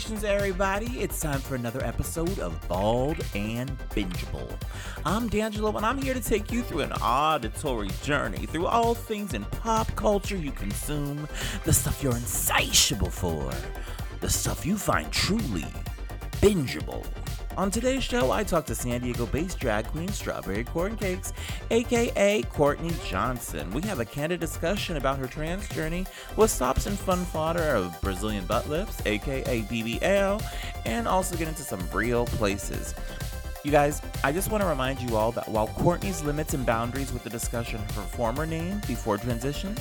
Salutations, everybody. It's time for another episode of Bald and Bingeable. I'm D'Angelo, and I'm here to take you through an auditory journey through all things in pop culture you consume, the stuff you're insatiable for, the stuff you find truly bingeable. On today's show, I talk to San Diego based drag queen Strawberry Corn Cakes, aka Courtney Johnson. We have a candid discussion about her trans journey with stops and fun fodder of Brazilian butt lifts, aka BBL, and also get into some real places. You guys, I just want to remind you all that while Courtney's limits and boundaries with the discussion of her former name before transition,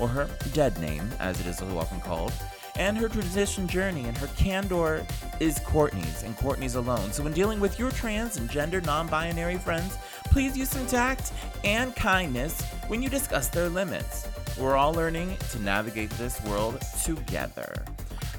or her dead name, as it is so often called, and her transition journey and her candor is Courtney's and Courtney's alone. So, when dealing with your trans and gender non binary friends, please use some tact and kindness when you discuss their limits. We're all learning to navigate this world together.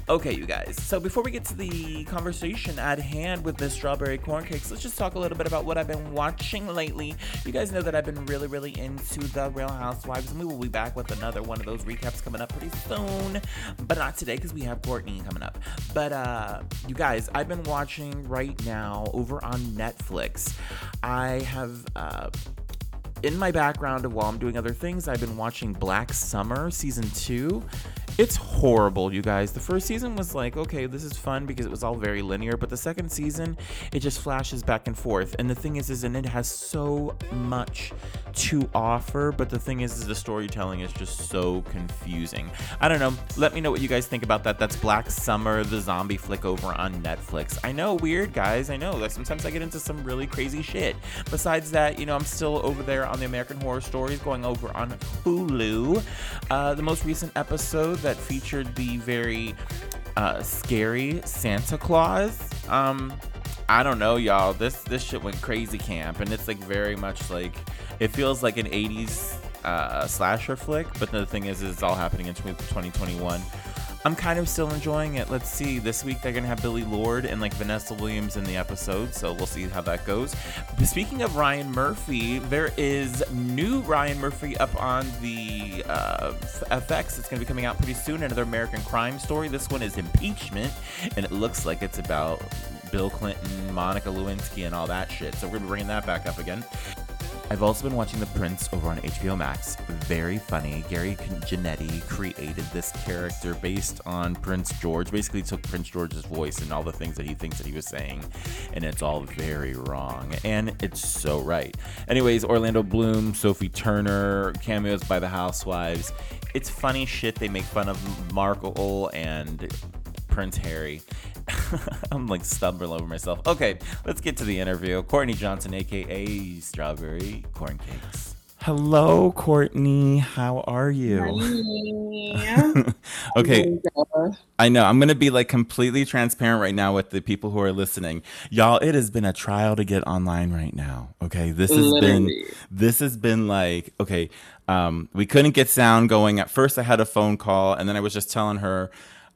Okay, you guys. So before we get to the conversation at hand with the Strawberry Corn Cakes, let's just talk a little bit about what I've been watching lately. You guys know that I've been really, really into the Real Housewives, and we will be back with another one of those recaps coming up pretty soon. But not today because we have Courtney coming up. But uh, you guys, I've been watching right now over on Netflix. I have. Uh, in my background while I'm doing other things, I've been watching Black Summer season two. It's horrible, you guys. The first season was like, okay, this is fun because it was all very linear, but the second season, it just flashes back and forth. And the thing is, is and it has so much to offer, but the thing is, is the storytelling is just so confusing. I don't know. Let me know what you guys think about that. That's Black Summer, the zombie flick over on Netflix. I know, weird guys. I know. Like sometimes I get into some really crazy shit. Besides that, you know, I'm still over there on the American Horror Stories, going over on Hulu. Uh, the most recent episode that featured the very uh, scary Santa Claus. Um, I don't know, y'all. This this shit went crazy camp, and it's like very much like it feels like an '80s uh, slasher flick. But the thing is, is it's all happening in 2021. I'm kind of still enjoying it. Let's see. This week they're gonna have Billie Lourd and like Vanessa Williams in the episode, so we'll see how that goes. But speaking of Ryan Murphy, there is new Ryan Murphy up on the uh, FX. It's gonna be coming out pretty soon. Another American crime story. This one is impeachment, and it looks like it's about Bill Clinton, Monica Lewinsky, and all that shit. So we're gonna be bringing that back up again. I've also been watching The Prince over on HBO Max. Very funny. Gary Janetti created this character based on Prince George. Basically, took Prince George's voice and all the things that he thinks that he was saying, and it's all very wrong. And it's so right. Anyways, Orlando Bloom, Sophie Turner, cameos by the Housewives. It's funny shit. They make fun of Markle and Prince Harry. I'm like stumbling over myself. Okay, let's get to the interview. Courtney Johnson, aka Strawberry Corn Cakes. Hello, Courtney. How are you? okay. I know. I'm going to be like completely transparent right now with the people who are listening. Y'all, it has been a trial to get online right now. Okay. This has Literally. been this has been like, okay, um we couldn't get sound going. At first I had a phone call and then I was just telling her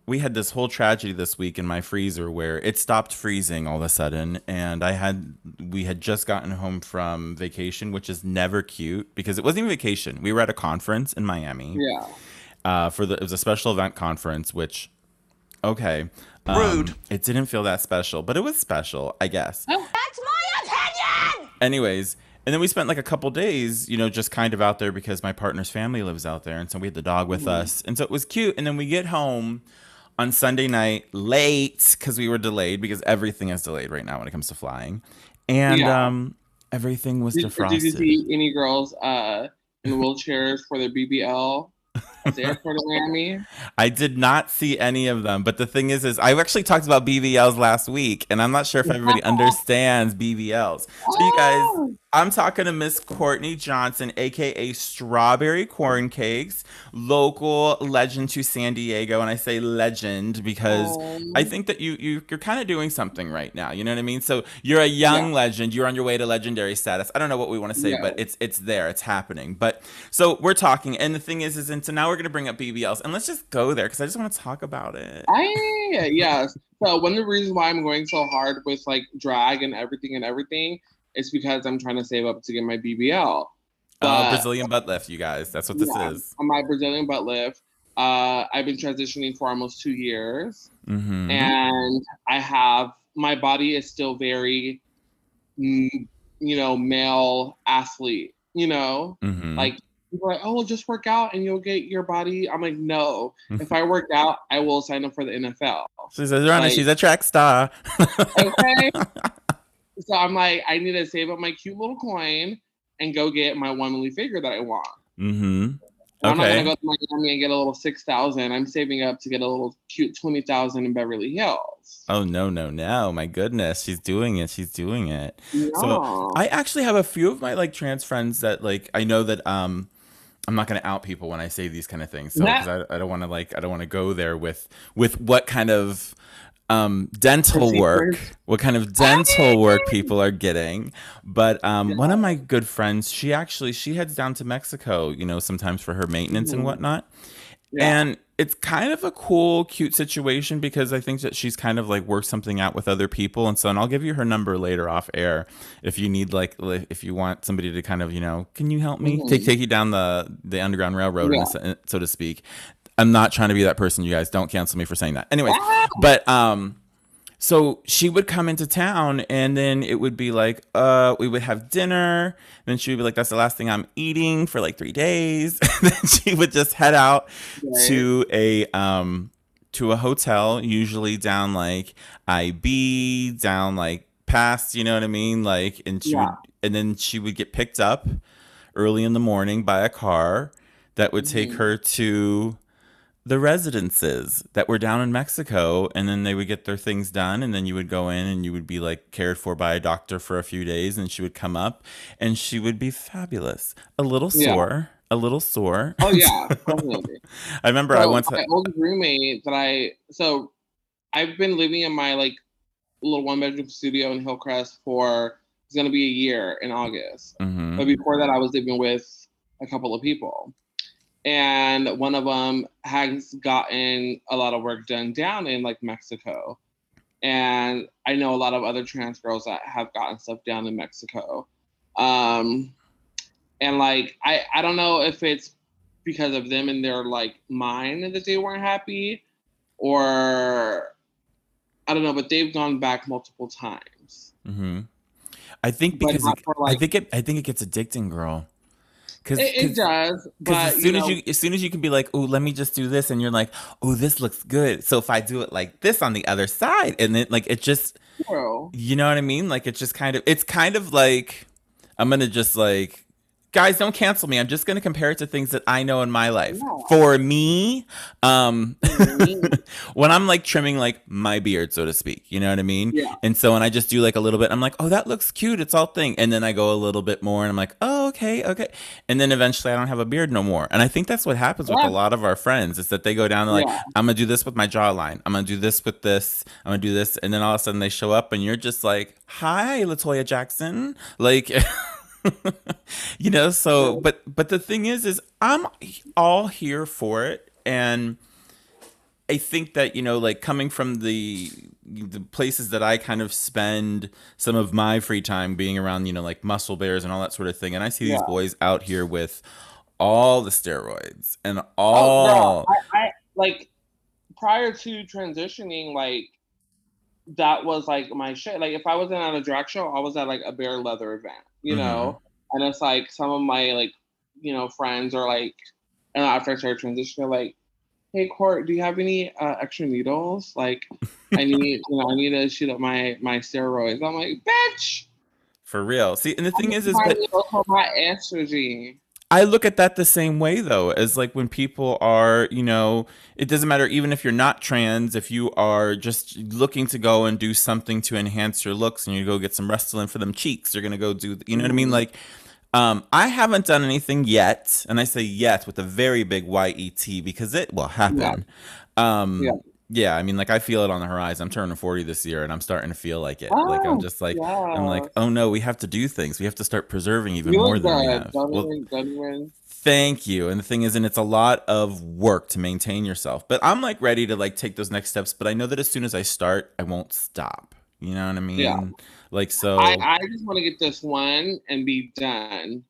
we had this whole tragedy this week in my freezer where it stopped freezing all of a sudden and i had we had just gotten home from vacation which is never cute because it wasn't even vacation we were at a conference in miami yeah uh, for the it was a special event conference which okay um, rude it didn't feel that special but it was special i guess oh, that's my opinion anyways and then we spent like a couple days, you know, just kind of out there because my partner's family lives out there. And so we had the dog with mm-hmm. us. And so it was cute. And then we get home on Sunday night late because we were delayed because everything is delayed right now when it comes to flying, and yeah. um, everything was did, defrosted. Did you see any girls uh, in wheelchairs for their BBL? the airport of Miami? I did not see any of them, but the thing is, is I actually talked about BBLs last week, and I'm not sure if everybody understands BBLs. So you guys, oh. I'm talking to Miss Courtney Johnson, aka Strawberry Corn Cakes, local legend to San Diego, and I say legend because I oh. think that you, you you're kind of doing something right now. You know what I mean? So you're a young yeah. legend. You're on your way to legendary status. I don't know what we want to say, yeah. but it's it's there. It's happening. But so we're talking, and the thing is, is and so now we're gonna bring up BBLs, and let's just go there because I just want to talk about it. I yes. So one of the reasons why I'm going so hard with like drag and everything and everything is because I'm trying to save up to get my BBL. Uh, but, uh, Brazilian butt lift, you guys. That's what this yeah, is. On my Brazilian butt lift. Uh, I've been transitioning for almost two years, Mm-hmm. and I have my body is still very, mm, you know, male athlete. You know, mm-hmm. like people are like, oh, just work out and you'll get your body. I'm like, no. Mm-hmm. If I work out, I will sign up for the NFL. she says, Ronna, like- she's a track star. Okay. so I'm like, I need to save up my cute little coin and go get my one womanly figure that I want. mm-hmm. I'm not gonna go to Miami and get a little six thousand. I'm saving up to get a little cute twenty thousand in Beverly Hills. Oh no, no, no! My goodness, she's doing it. She's doing it. No. So, I actually have a few of my like trans friends that like I know that um I'm not going to out people when I say these kind of things. So That- I, I don't want to like I don't want to go there with with what kind of um dental work what kind of dental work people are getting but um one of my good friends she actually she heads down to mexico you know sometimes for her maintenance and Mhm. whatnot Yeah. and it's kind of a cool, cute situation because I think that she's kind of like worked something out with other people. And so, and I'll give you her number later off air if you need like, if you want somebody to kind of, you know, can you help me Mhm. take take you down the the underground railroad, a so to speak. I'm not trying to be that person, you guys. Don't cancel me for saying that. Anyway, Ah! but um, so she would come into town and then it would be like, uh, we would have dinner. Then she would be like, that's the last thing I'm eating for like three days. then she would just head out Right. to a um to a hotel, usually down like IB, down like past, you know what I mean? Like and she Yeah. would and then she would get picked up early in the morning by a car that would take Mhm. her to the residences that were down in Mexico and then they would get their things done and then you would go in and you would be like cared for by a doctor for a few days and she would come up and she would be fabulous. A little Yeah. sore, a little sore. Oh yeah, definitely. I remember I So, once my old roommate that I so I've been living in my like little one bedroom studio in Hillcrest for it's gonna be a year in August. Mhm. But before that, I was living with a couple of people, and one of them has gotten a lot of work done down in like Mexico, and I know a lot of other trans girls that have gotten stuff down in Mexico. Um, and like I I don't know if it's because of them in their like mind that they weren't happy, or I don't know, but they've gone back multiple times. hmm I think because it, for, I think it I think it gets addicting, girl. Because It, it does, but as you soon know, as you as soon as you can be like, oh, let me just do this, and you're like, oh, this looks good. So if I do it like this on the other side, and then like it just, true. you know what I mean? Like it just kind of, it's kind of like, I'm gonna just like, guys, don't cancel me. I'm just gonna compare it to things that I know in my life. Yeah. For me, um, when I'm like trimming like my beard, so to speak, you know what I mean? Yeah. And so when I just do like a little bit, I'm like, oh, that looks cute. It's all thing. And then I go a little bit more and I'm like, oh, okay, okay. And then eventually I don't have a beard no more. And I think that's what happens with a lot of our friends is that they go down and like, Yeah. I'm going to do this with my jawline. I'm going to do this with this. I'm going to do this. And then all of a sudden they show up and you're just like, hi, Latoya Jackson. Like, you know, so, but, but the thing is, is I'm all here for it. And, I think that you know, like coming from the the places that I kind of spend some of my free time being around, you know, like muscle bears and all that sort of thing, and I see these boys out here with all the steroids and Oh, all. I, I like prior to transitioning, like that was like my shit. Like if I wasn't at a drag show, I was at like a bear leather event, you Mm-hmm. know. And it's like some of my like, you know, friends are like, and after I started transitioning, they're like, "Hey, Court, do you have any uh, extra needles? Like, I need, you know, I need to shoot up my my steroids." I'm like, "Bitch." for real. See, and the thing I is, is my but needles for my estrogen. I look at that the same way though, as like when people are, you know, it doesn't matter even if you're not trans, if you are just looking to go and do something to enhance your looks and you go get some Restylane for them cheeks, you're gonna go do, you know what I mean? Mhm. Like, um, I haven't done anything yet, and I say yet with a very big Y E T because it will happen. Um, Yeah. Yeah, I mean, like I feel it on the horizon. I'm turning 40 this year, and I'm starting to feel like it. like I'm Oh, just like, I'm like, oh no, we have to do things. We have to start preserving even more than we have. Well. Thank you. And the thing is, and it's a lot of work to maintain yourself. But I'm like ready to like take those next steps. But I know that as soon as I start, I won't stop. You know what I mean? Yeah. Like so. I, I just want to get this one and be done.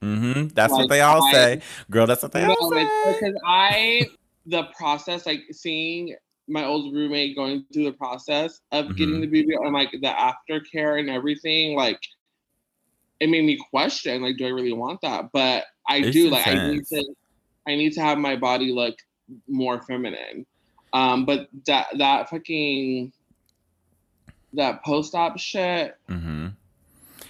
hmm That's what they all I- say, girl. That's what they No, all say. because I the process, like seeing my old roommate going through the process of mm-hmm. getting the BBL and like the aftercare and everything, like it made me question, like, do I really want that? But I it's do, like, I need to, I need to have my body look more feminine. Um, but that that fucking that post op shit. Mm-hmm.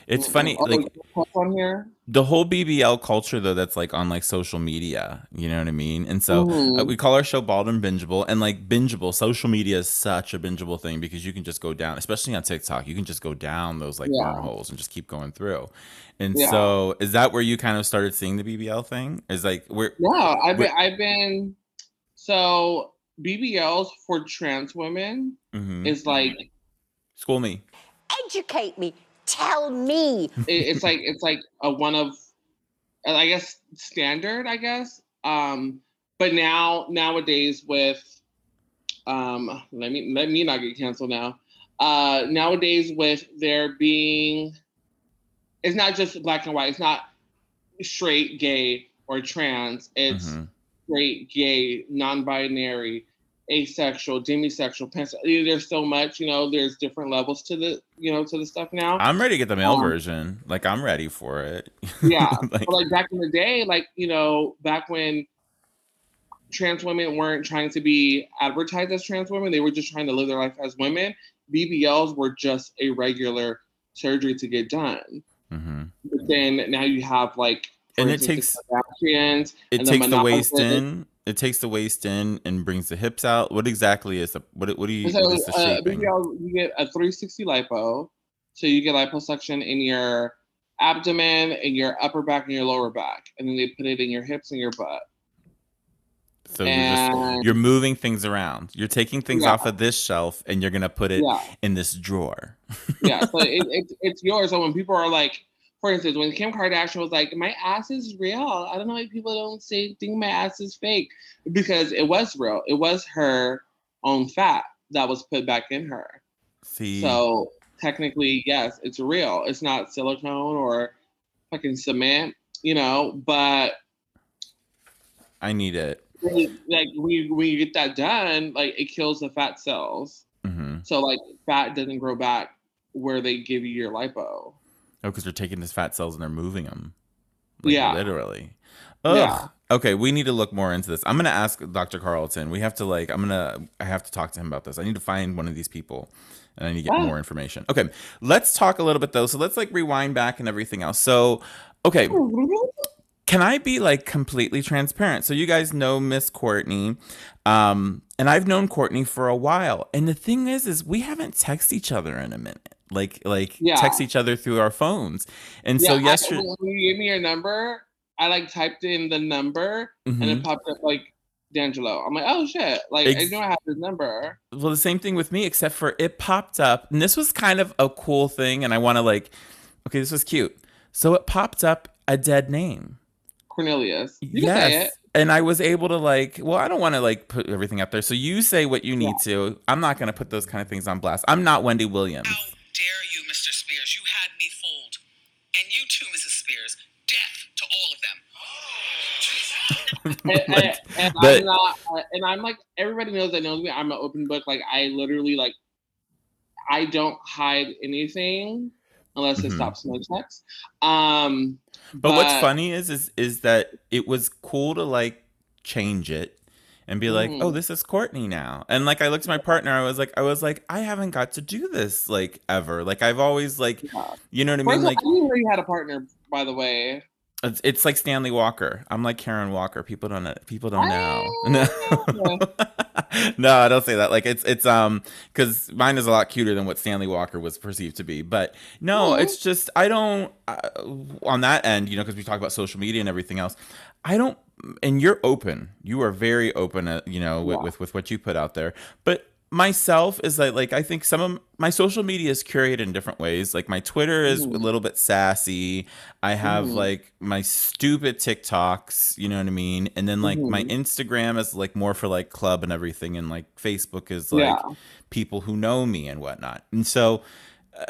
It's funny, oh, like on here. the whole BBL culture though. That's like on like social media. You know what I mean? And so uh, mm-hmm. uh, we call our show Bald and Bingeable, and like bingeable. Social media is such a bingeable thing because you can just go down, especially on TikTok. You can just go down those like yeah. wormholes and just keep going through. And yeah. so, is that where you kind of started seeing the BBL thing? Is like where? Yeah, I've been, I've been so BBLs for trans women mm-hmm. is like school me, educate me, tell me. It's like it's like a one of, I guess standard. I guess. Um, but now nowadays with, um, let me let me not get canceled now. Uh, nowadays with there being, it's not just black and white. It's not straight, gay, or trans. It's mm-hmm straight, gay, non-binary, asexual, demisexual, pansexual. There's so much, you know. There's different levels to the, you know, to the stuff now. I'm ready to get the male um, version. Like I'm ready for it. yeah, like, but like back in the day, like you know, back when trans women weren't trying to be advertised as trans women, they were just trying to live their life as women. BBLs were just a regular surgery to get done. Mm-hmm. But then now you have like and it takes it takes the waist in it takes the waist in and brings the hips out what exactly is the what, what do you so, what is the uh, shaping? you get a 360 lipo so you get liposuction in your abdomen in your upper back and your lower back and then they put it in your hips and your butt so and, you're just you're moving things around. You're taking things yeah. off of this shelf and you're gonna put it yeah. in this drawer. yeah, so it, it, it's yours. So when people are like, for instance, when Kim Kardashian was like, "My ass is real," I don't know why people don't say think my ass is fake because it was real. It was her own fat that was put back in her. See, so technically, yes, it's real. It's not silicone or fucking cement, you know. But I need it. Like when when you get that done, like it kills the fat cells. Mm-hmm. So like fat doesn't grow back where they give you your lipo. Oh, because they're taking his fat cells and they're moving them. Like, yeah. Literally. Ugh. Yeah. Okay, we need to look more into this. I'm gonna ask Dr. Carlton. We have to like. I'm gonna. I have to talk to him about this. I need to find one of these people, and I need to get more information. Okay, let's talk a little bit though. So let's like rewind back and everything else. So, okay, can I be like completely transparent? So you guys know Miss Courtney, um, and I've known Courtney for a while. And the thing is, is we haven't texted each other in a minute like like yeah. text each other through our phones. And yeah, so yesterday, I, when you gave me your number, I like typed in the number mm-hmm. and it mm-hmm. popped up like D'Angelo. I'm like, oh shit! Like Ex- I know I have his number. Well, the same thing with me, except for it popped up, and this was kind of a cool thing, and I want to like, okay, this was cute. So it popped up a dead name. Cornelius. You yes. And I was able to like, well, I don't want to like put everything up there. So you say what you need yeah. to. I'm not going to put those kind of things on blast. I'm not Wendy Williams dare you, Mr. Spears? You had me fooled. And you too, Mrs. Spears. Death to all of them. and, and, and but, I'm not, uh, and I'm like, everybody knows that knows me. I'm an open book. Like, I literally, like, I don't hide anything unless mm-hmm. it stops my checks. Um, but, but what's funny is, is, is that it was cool to like change it and be like, oh, mm. "Oh, this is Courtney now." And like I looked at my partner, I was like, I was like, I haven't got to do this like ever. Like I've always like, yeah. you know what I mean? Like I know you had a partner, by the way. It's, it's like Stanley Walker. I'm like Karen Walker. People don't know. People don't know. No, no, I don't say that. Like it's it's um because mine is a lot cuter than what Stanley Walker was perceived to be. But no, mm-hmm. it's just I don't uh, on that end, you know, because we talk about social media and everything else. I don't and you're open. You are very open, at, you know, with, yeah. with, with what you put out there. But myself is that like I think some of my social media is curated in different ways. Like my Twitter is mm. a little bit sassy. I have mm. like my stupid TikToks, you know what I mean? And then like my mm-hmm. Instagram is like more for like club and everything and like Facebook is like yeah. people who know me and whatnot. And so uh,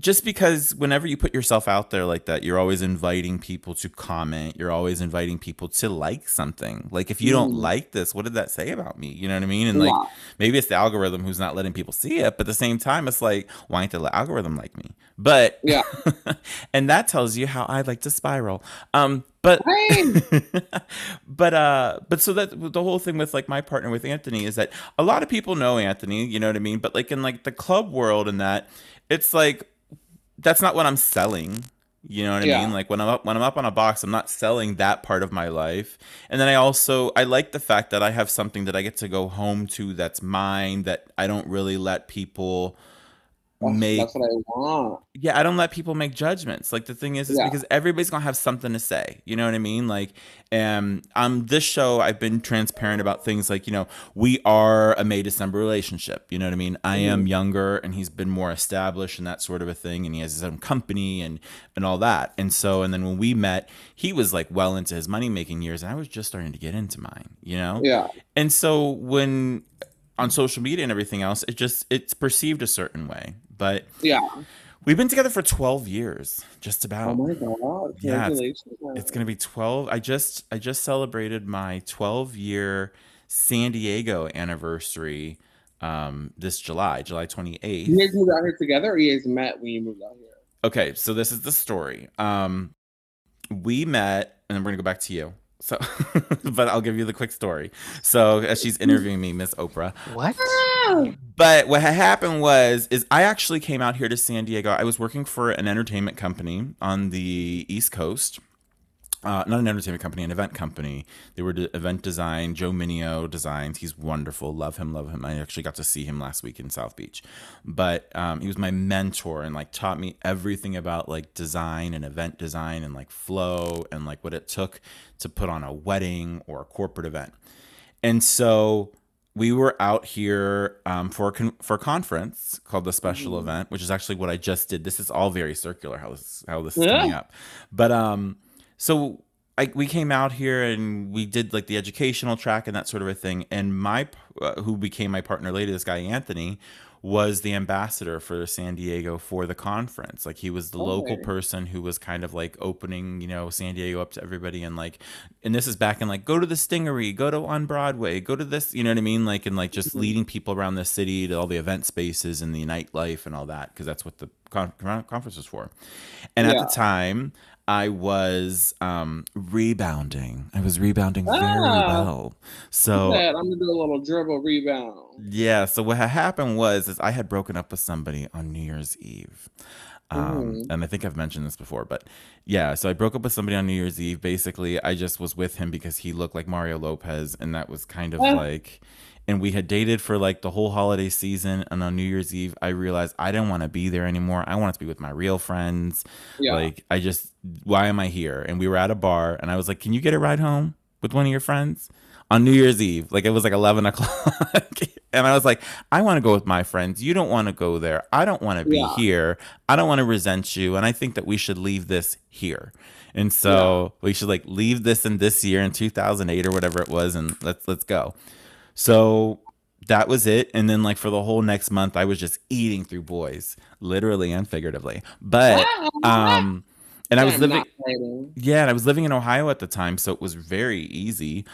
just because whenever you put yourself out there like that, you're always inviting people to comment. You're always inviting people to like something. Like if you don't Mhm. like this, what did that say about me? You know what I mean? And like maybe it's the algorithm who's not letting people see it, but at the same time, it's like why ain't the algorithm like me? But Yeah. and that tells you how I like to spiral. Um, but but uh but so that the whole thing with like my partner with Anthony is that a lot of people know Anthony, you know what I mean? But like in like the club world and that, it's like that's not what I'm selling. You know what I Yeah. mean? Like when I'm up when I'm up on a box, I'm not selling that part of my life. And then I also I like the fact that I have something that I get to go home to that's mine that I don't really let people That's, make that's what I want. yeah, I don't let people make judgments. Like the thing is, is Yeah. because everybody's gonna have something to say. You know what I mean? Like, um, on this show, I've been transparent about things like, you know, we are a May December relationship. You know what I mean? I am younger, and he's been more established and that sort of a thing, and he has his own company and and all that. And so, and then when we met, he was like well into his money making years, and I was just starting to get into mine. You know? Yeah. And so when on social media and everything else, it just it's perceived a certain way, but. Yeah. We've been together for 12 years, just about. Oh my god. Yeah, it's- it's going to be 12. I just I just celebrated my 12 year San Diego anniversary um this July, July 28th. You guys moved out here together or you guys met when you moved out here? Okay, so this is the story. Um we met and then we're going to go back to you. So but I'll give you the quick story. So as she's interviewing me, Miss Oprah, What? But what had happened was is I actually came out here to San Diego. I was working for an entertainment company on the East Coast. Uh, not an entertainment company, an event company. They were de- event design. Joe Minio designs. He's wonderful. Love him. Love him. I actually got to see him last week in South Beach, but um, he was my mentor and like taught me everything about like design and event design and like flow and like what it took to put on a wedding or a corporate event. And so we were out here um, for a con- for a conference called the special event, which is actually what I just did. This is all very circular how this how this is Yeah. coming up, but um, so I we came out here and we did like the educational track and that sort of a thing. And my uh, who became my partner later, this guy Anthony, was the ambassador for San Diego for the conference. Like he was the local person who was kind of like opening, you know, San Diego up to everybody and like and this is back in like go to the Stingaree, go to on Broadway, go to this, you know what I mean? Like and like just leading people around the city to all the event spaces and the nightlife and all that because that's what the con- con- conference was for. And at the time, I was um rebounding. I was rebounding very Ah. well. So I'm gonna do a little dribble rebound. yeah, so what had happened was is I had broken up with somebody on New Year's Eve. Um, Mhm. and I think I've mentioned this before, but yeah, so I broke up with somebody on New Year's Eve. Basically, I just was with him because he looked like Mario Lopez, and that was kind of Ah. like, and we had dated for like the whole holiday season. And on New Year's Eve, I realized I didn't want to be there anymore. I wanted to be with my real friends. Yeah. Like, I just, why am I here? And we were at a bar, and I was like, can you get a ride home with one of your friends? On New Year's Eve, like it was like 11 o'clock. and I was like, I want to go with my friends. You don't want to go there. I don't want to be Yeah. here. I don't want to resent you. And I think that we should leave this here. And so we should like leave this in this year in 2008 or whatever it was. And let's, let's go. So that was it. And then like for the whole next month, I was just eating through boys, literally and figuratively. But, um, and I was living, yeah, and I was living in Ohio at the time, so it was very easy,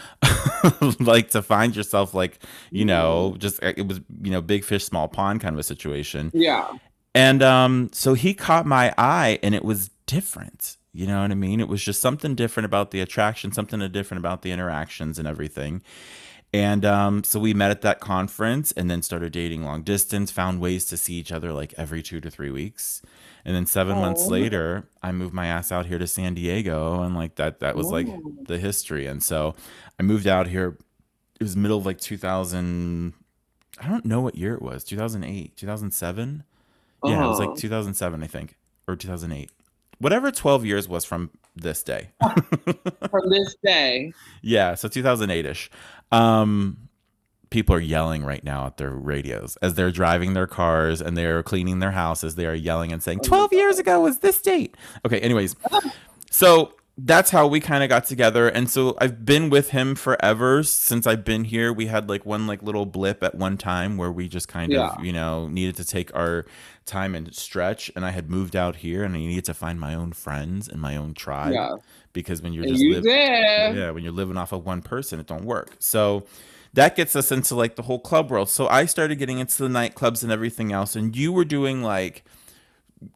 like to find yourself, like you know, just uh, it was you know, big fish, small pond kind of a situation. Yeah. And um, so he caught my eye, and it was different. You know what I mean? It was just something different about the attraction, something different about the interactions and everything. And um, so we met at that conference, and then started dating long distance. Found ways to see each other like every two to three weeks. And then seven months Oh. later, I moved my ass out here to San Diego, and like that, that was like the history. And so I moved out here. It was middle of like 2000. I don't know what year it was. 2008, 2007. Yeah, it was like 2007, I think, or 2008. Whatever 12 years was from this day. From this day. yeah, so 2008ish. Um people are yelling right now at their radios as they're driving their cars and they're cleaning their houses. They are yelling and saying, 12 years ago was this date. Okay, anyways. So that's how we kind of got together and so i've been with him forever since i've been here we had like one like little blip at one time where we just kind Yeah. of you know needed to take our time and stretch and i had moved out here and i needed to find my own friends and my own tribe yeah. because when you're just you liv- did. yeah when you're living off of one person it don't work so that gets us into like the whole club world so i started getting into the nightclubs and everything else and you were doing like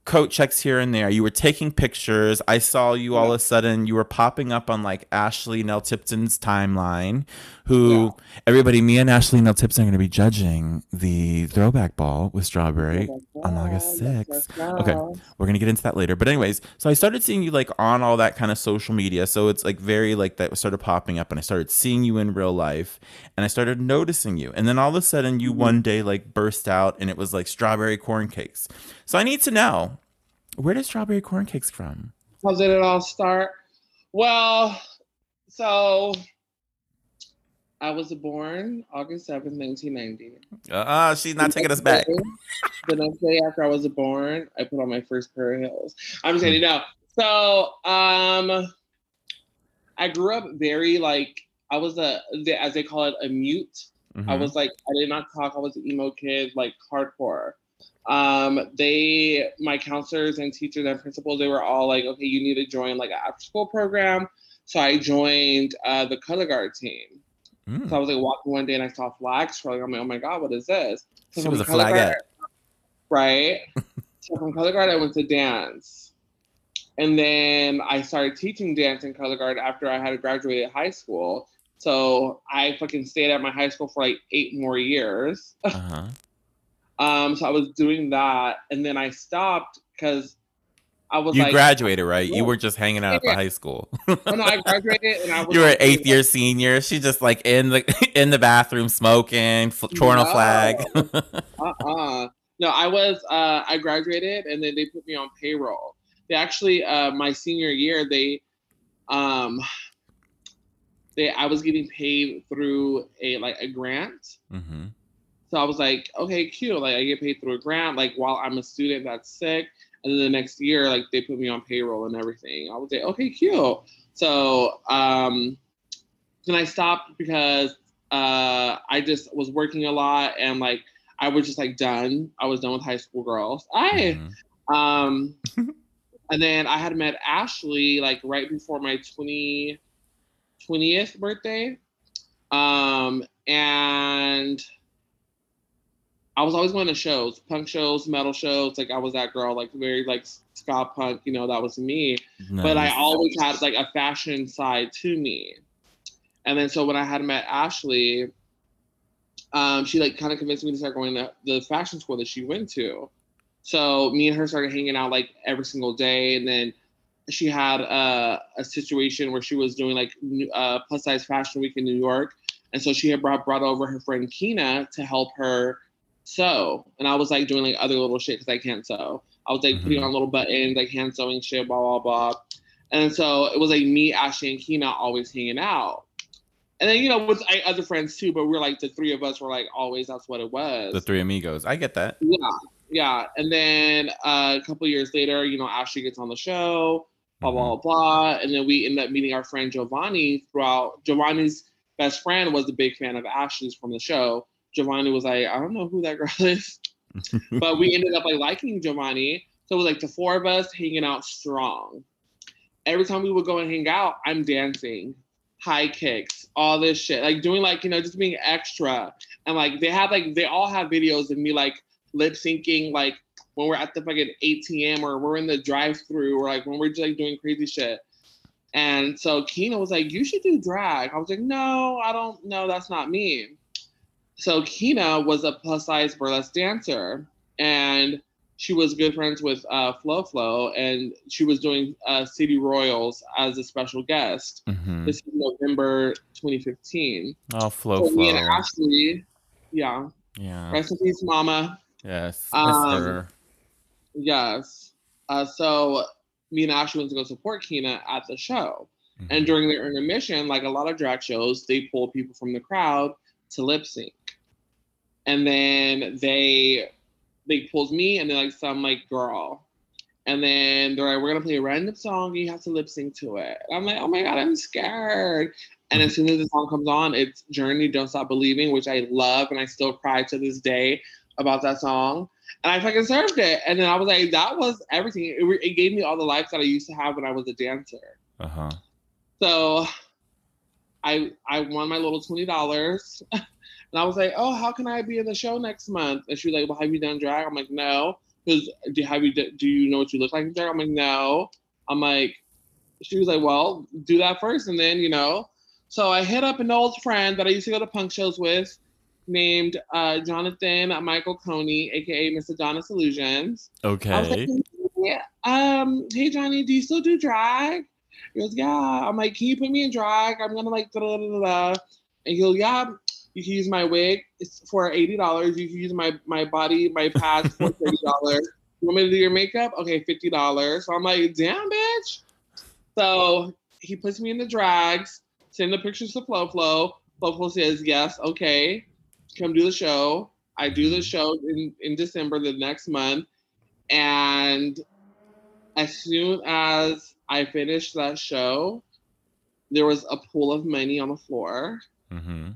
coat checks here and there you were taking pictures i saw you all of a sudden you were popping up on like ashley nell tipton's timeline who Yeah. everybody me and ashley nell tipton are going to be judging the throwback ball with strawberry oh on August 6th. Okay, we're gonna get into that later. But anyways, so I started seeing you like on all that kind of social media. So it's like very like that started popping up, and I started seeing you in real life, and I started noticing you. And then all of a sudden, you mm-hmm. one day like burst out, and it was like strawberry corn cakes. So I need to know where did strawberry corn cakes from? How did it all start? Well, so I was born August 7th, 1990. Uh, she's not taking us back. The next day after I was born, I put on my first pair of heels. I'm just kidding. No. So, um, I grew up very like I was a as they call it a mute. I Mhm. was like I did not talk. I was an emo kid, like hardcore. Um, they, my counselors and teachers and principals, they were all like, okay, you need to join like an after school program. So I joined uh, the color guard team. Mm. So I was like walking one day and I saw flags swirling. I'm like, oh my god, what is this? So She was a flagette. guard- right? so from color guard, I went to dance, and then I started teaching dance in color guard after I had graduated high school. So I fucking stayed at my high school for like eight more years. Uh-huh. Um, so I was doing that, and then I stopped because I was You like, graduated, right? You were just hanging out at the high school. oh, no, I graduated, and I was you were like, an eighth year senior. She just like in the in the bathroom smoking, f- twirling a flag. uh-uh. No, I was uh I graduated and then they put me on payroll. They actually uh my senior year they um they I was getting paid through a like a grant. hmm So I was like, okay, cute. Like I get paid through a grant, like while I'm a student that's sick. And then the next year, like they put me on payroll and everything. I was like, okay, cute. So um then I stopped because uh I just was working a lot and like I was just like done. I was done with high school girls. I Mhm. um and then I had met Ashley like right before my 20 20th birthday. Um and I was always going to shows, punk shows, metal shows. Like I was that girl, like very like ska punk, you know, that was me. But I always had like a fashion side to me. And then so when I had met Ashley, um, she like kind of convinced me to start going to the fashion school that she went to. So me and her started hanging out like every single day, and then she had uh, a situation where she was doing like uh, plus size fashion week in New York, and so she had brought brought over her friend Kina to help her sew, and I was like doing like other little shit because I can't sew. I was like putting Mhm. on little buttons, like hand sewing shit, blah blah blah. And so it was like me, Ashley, and Kina always hanging out. And then you know with I, other friends too, but we're like the three of us were like always. That's what it was. the three amigos. I get that. Yeah, yeah. And then uh, a couple years later, you know, Ashley gets on the show, blah blah Mhm. blah, and then we end up meeting our friend Giovanni. Throughout Giovanni's best friend was a big fan of Ashley's from the show. Giovanni was like, I don't know who that girl is, but we ended up like liking Giovanni. So it was like the four of us hanging out strong. Every time we would go and hang out, I'm dancing, high kicks, all this shit, like doing like you know just being extra. And like they have like they all have videos of me like lip syncing like when we're at the fucking ATM or we're in the drive through or like when we're just like doing crazy shit. And so Kina was like, You should do drag. I was like, No, I don't know, that's not me. So Kina was a plus size burlesque dancer and she was good friends with uh, Flo Flo and she was doing uh, City Royals as a special guest. Mhm. This is November 2015. Oh, Flo so me and. Ashley, yeah, Yeah. rest in peace, Mama. Yes. Um, Yes. Uh, so me and Ashley went to go support Kina at the show. Mhm. And during their intermission, like a lot of drag shows, they pull people from the crowd to lip sync. And then they they pulled me and then like some like girl. And then they're like, we're gonna play a random song you have to lip sync to it. And I'm like, oh my god, I'm scared. And as soon as the song comes on, it's Journey, Don't Stop Believing, which I love and I still cry to this day about that song. And I fucking served it. And then I was like, that was everything. It, re- it gave me all the life that I used to have when I was a dancer. Uh huh. So I I won my little twenty dollars, and I was like, "Oh, how can I be in the show next month?" And she was like, "Well, have you done drag?" I'm like, "No." Because do have you do you know what you look like in drag? I'm like, "No." I'm like, she was like, "Well, do that first, and then you know." So I hit up an old friend that I used to go to punk shows with, named uh, Jonathan Michael Coney, aka Mr. Adonis Illusions. I was Okay. like, yeah. Um, hey Johnny, do you still do drag? He goes, yeah. I'm like, can you put me in drag? I'm gonna like da da da da. da. And he goes, yeah. You can use my wig it's for eighty dollars. You can use my my body, my pads for thirty dollars. You want me to do your makeup? Okay, fifty dollars. So I'm like, damn, bitch. So he puts me in the drags. Send the pictures to Flo Flo. Flo Flo says, yes, okay. Come do the show. I do the show in, in December the next month. And as soon as I finished that show, there was a pool of money on the floor. Mm-hmm.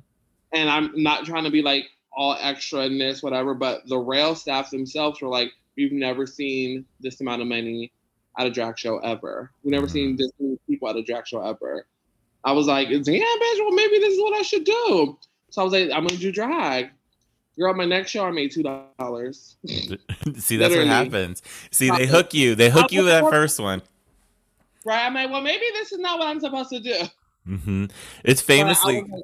And I'm not trying to be like all extra in this, whatever, but the rail staff themselves were like, We've never seen this amount of money at a drag show ever. We've never Mhm. seen this many people at a drag show ever. I was like, damn, bitch, well, maybe this is what I should do. So I was like, I'm gonna do drag. Girl, my next show I made two dollars. See, that's what happens. See, they hook you. They hook you with that first one. Right? I'm like, well, maybe this is not what I'm supposed to do. hmm It's famously, like,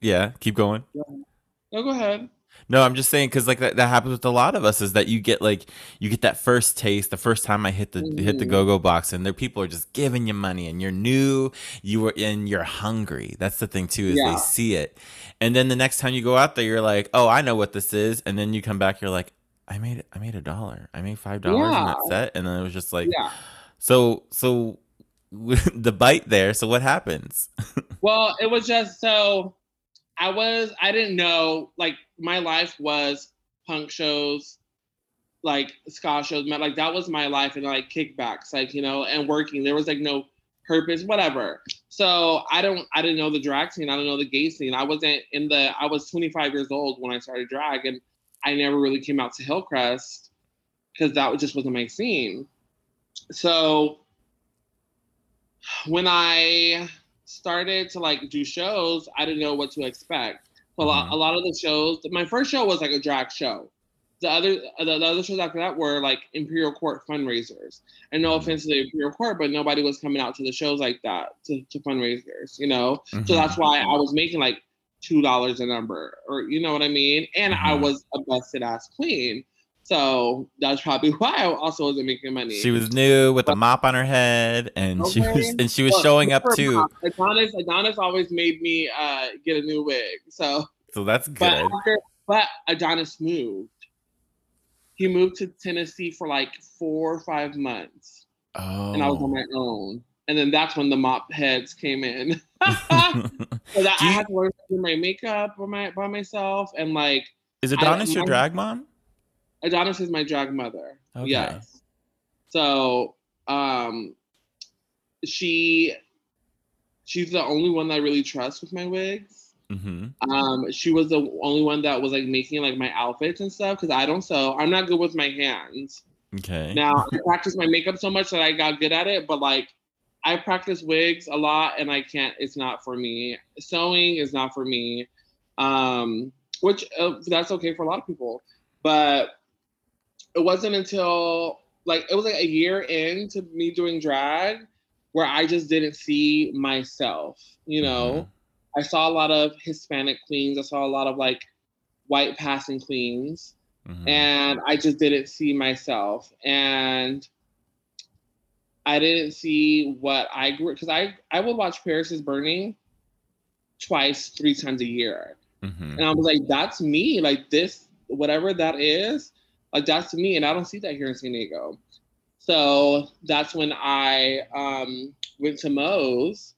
yeah. Keep going. no, go ahead. No, I'm just saying because like that, that happens with a lot of us is that you get like you get that first taste the first time I hit the hit the Mhm. go go box and there people are just giving you money and you're new you were and you're hungry that's the thing too is Yeah. they see it and then the next time you go out there you're like oh I know what this is and then you come back you're like I made I made a dollar I made five dollars in that set and then it was just like yeah. so so the bite there so what happens Well, it was just so I was I didn't know like my life was punk shows, like ska shows, like that was my life and like kickbacks, like you know, and working. There was like no purpose, whatever. So I don't I didn't know the drag scene. I don't know the gay scene. I wasn't in the I was 25 years old when I started drag and I never really came out to Hillcrest because that just wasn't my scene. So when I started to like do shows, I didn't know what to expect. So a, lot, Mhm. a lot of the shows, my first show was like a drag show. The other, the, the other shows after that were like Imperial Court fundraisers. And no Mhm. offense to the Imperial Court, but nobody was coming out to the shows like that to, to fundraisers, you know. So Mhm. that's why I was making like two dollars a number, or you know what I mean. And I Mhm. was a busted ass queen, so that's probably why I also wasn't making money. she was new with a mop on her head and she was and she was showing up too Adonis, Adonis always made me uh, get a new wig. So, so that's but good after, but Adonis moved. He moved to Tennessee for like four or five months, oh and I was on my own. And then that's when the mop heads came in. so that Do I had to learn to do my makeup by, my, by myself, and like Is Adonis your my- drag mom? Adonis is my drag mother. Okay. Yes. So um she she's the only one that I really trust with my wigs. Mm-hmm. Um she was the only one that was like making like my outfits and stuff because I don't sew. I'm not good with my hands. Okay. Now I practice my makeup so much that I got good at it, but like I practice wigs a lot and I can't it's not for me. Sewing is not for me. Um which uh, that's okay for a lot of people. But it wasn't until like it was like a year into me doing drag where I just didn't see myself, you know. I saw a lot of Hispanic queens, I saw a lot of like white passing queens Mhm. and I just didn't see myself. And I didn't see what I grew because I I would watch Paris is Burning twice, three times a year, Mhm. and I was like, that's me. Like this, whatever that is, like that's me, and I don't see that here in San Diego. So that's when I um, went to Mo's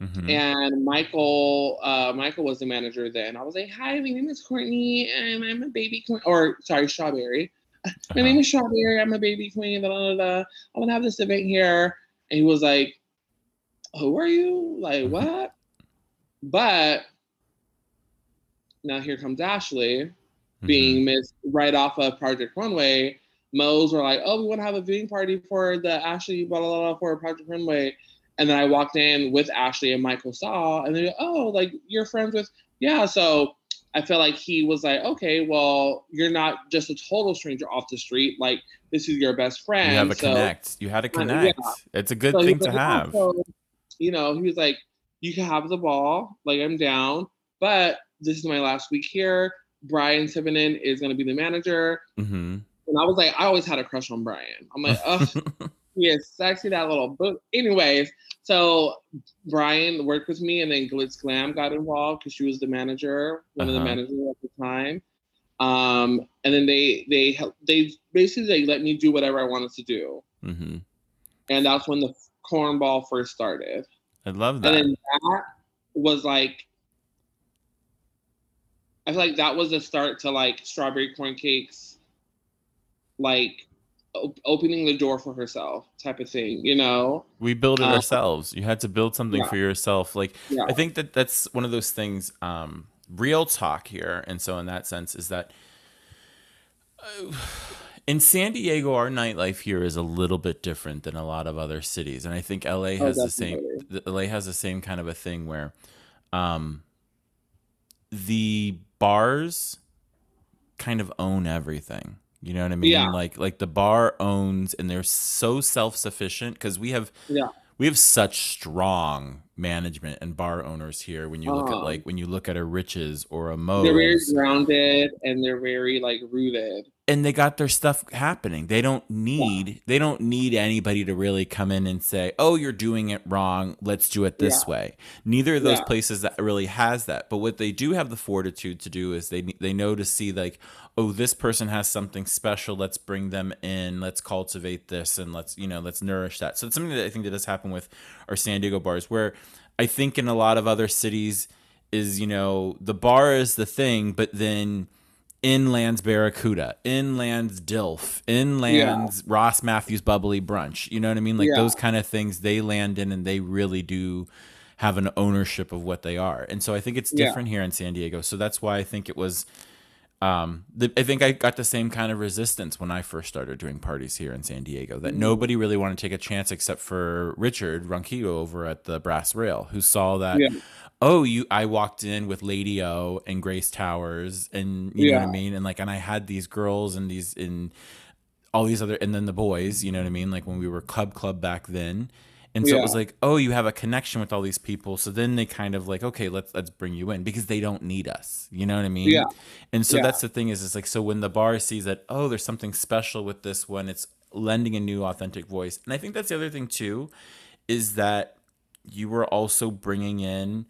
Mhm. and Michael, uh, Michael was the manager then. I was like, "Hi, my name is Courtney, and I'm a baby." Queen. Or sorry, Strawberry. My name is Strawberry. I'm a baby queen. Da, da, da. I'm gonna have this event here. And he was like, Who are you? Like, Mhm. what? But now here comes Ashley Mhm. being missed right off of Project Runway. Mo's were like, oh, we want to have a viewing party for the Ashley blah, blah, blah, for Project Runway. And then I walked in with Ashley and Michael Saw, and they're like, oh, like you're friends with, yeah. So I felt like he was like, okay, well, you're not just a total stranger off the street. Like this is your best friend. You have a so, connect. You had a Uh, yeah. connect. It's a good so thing to like, "Oh, have. so," you know, he was like, you can have the ball. Like I'm down, but this is my last week here. Brian Sivanen is going to be the manager. hmm And I was like, I always had a crush on Brian. I'm like, oh, he is sexy, that little book. Anyways, so Brian worked with me, and then Glitz Glam got involved because she was the manager, one of the Uh-huh. managers at the time. Um, and then they they they basically they let me do whatever I wanted to do, hmm and that's when the cornball first started. I love that. And then that was like, I feel like that was the start to like strawberry corn cakes, like op- opening the door for herself type of thing, you know? we build it uh, ourselves. You had to build something yeah. for yourself. Like Yeah. I think that that's one of those things. Um, real talk here, and so in that sense, is that uh, in San Diego, our nightlife here is a little bit different than a lot of other cities, and I think LA has the same. LA has the same kind of a thing where, um, the bars kind of own everything. You know what I mean? Yeah. Like like the bar owns, and they're so self sufficient because we have Yeah. we have such strong management and bar owners here. When you look at Uh-huh. like when you look at a Riches or a mode. They're very grounded and they're very like rooted. And they got their stuff happening. They don't need they don't need anybody to really come in and say, "Oh, you're doing it wrong. Let's do it this Yeah. way." Neither of those Yeah. places that really has that. But what they do have the fortitude to do is they they know to see like, "Oh, this person has something special. Let's bring them in. Let's cultivate this and let's, you know, let's nourish that." So it's something that I think that does happen with our San Diego bars where I think in a lot of other cities is, you know, the bar is the thing, but then Inland's Barracuda, Inland's Dilf, Inland's Ross Mathews Bubbly Brunch. You know what I mean? Like Yeah. those kind of things they land in and they really do have an ownership of what they are. And so I think it's Yeah. different here in San Diego. So that's why I think it was um the, I think I got the same kind of resistance when I first started doing parties here in San Diego that Mm-hmm. nobody really wanted to take a chance except for Richard Ronquillo over at the Brass Rail who saw that Yeah. Oh you I walked in with Lady O and Grace Towers and you know what I mean? And like and I had these girls and these in all these other and then the boys you know what I mean? Like when we were club club back then. And so it was like oh you have a connection with all these people. So then they kind of like okay let's let's bring you in because they don't need us. You know what I mean? Yeah. and so Yeah. that's the thing is it's like so when the bar sees that oh there's something special with this one it's lending a new authentic voice. And I think that's the other thing too is that you were also bringing in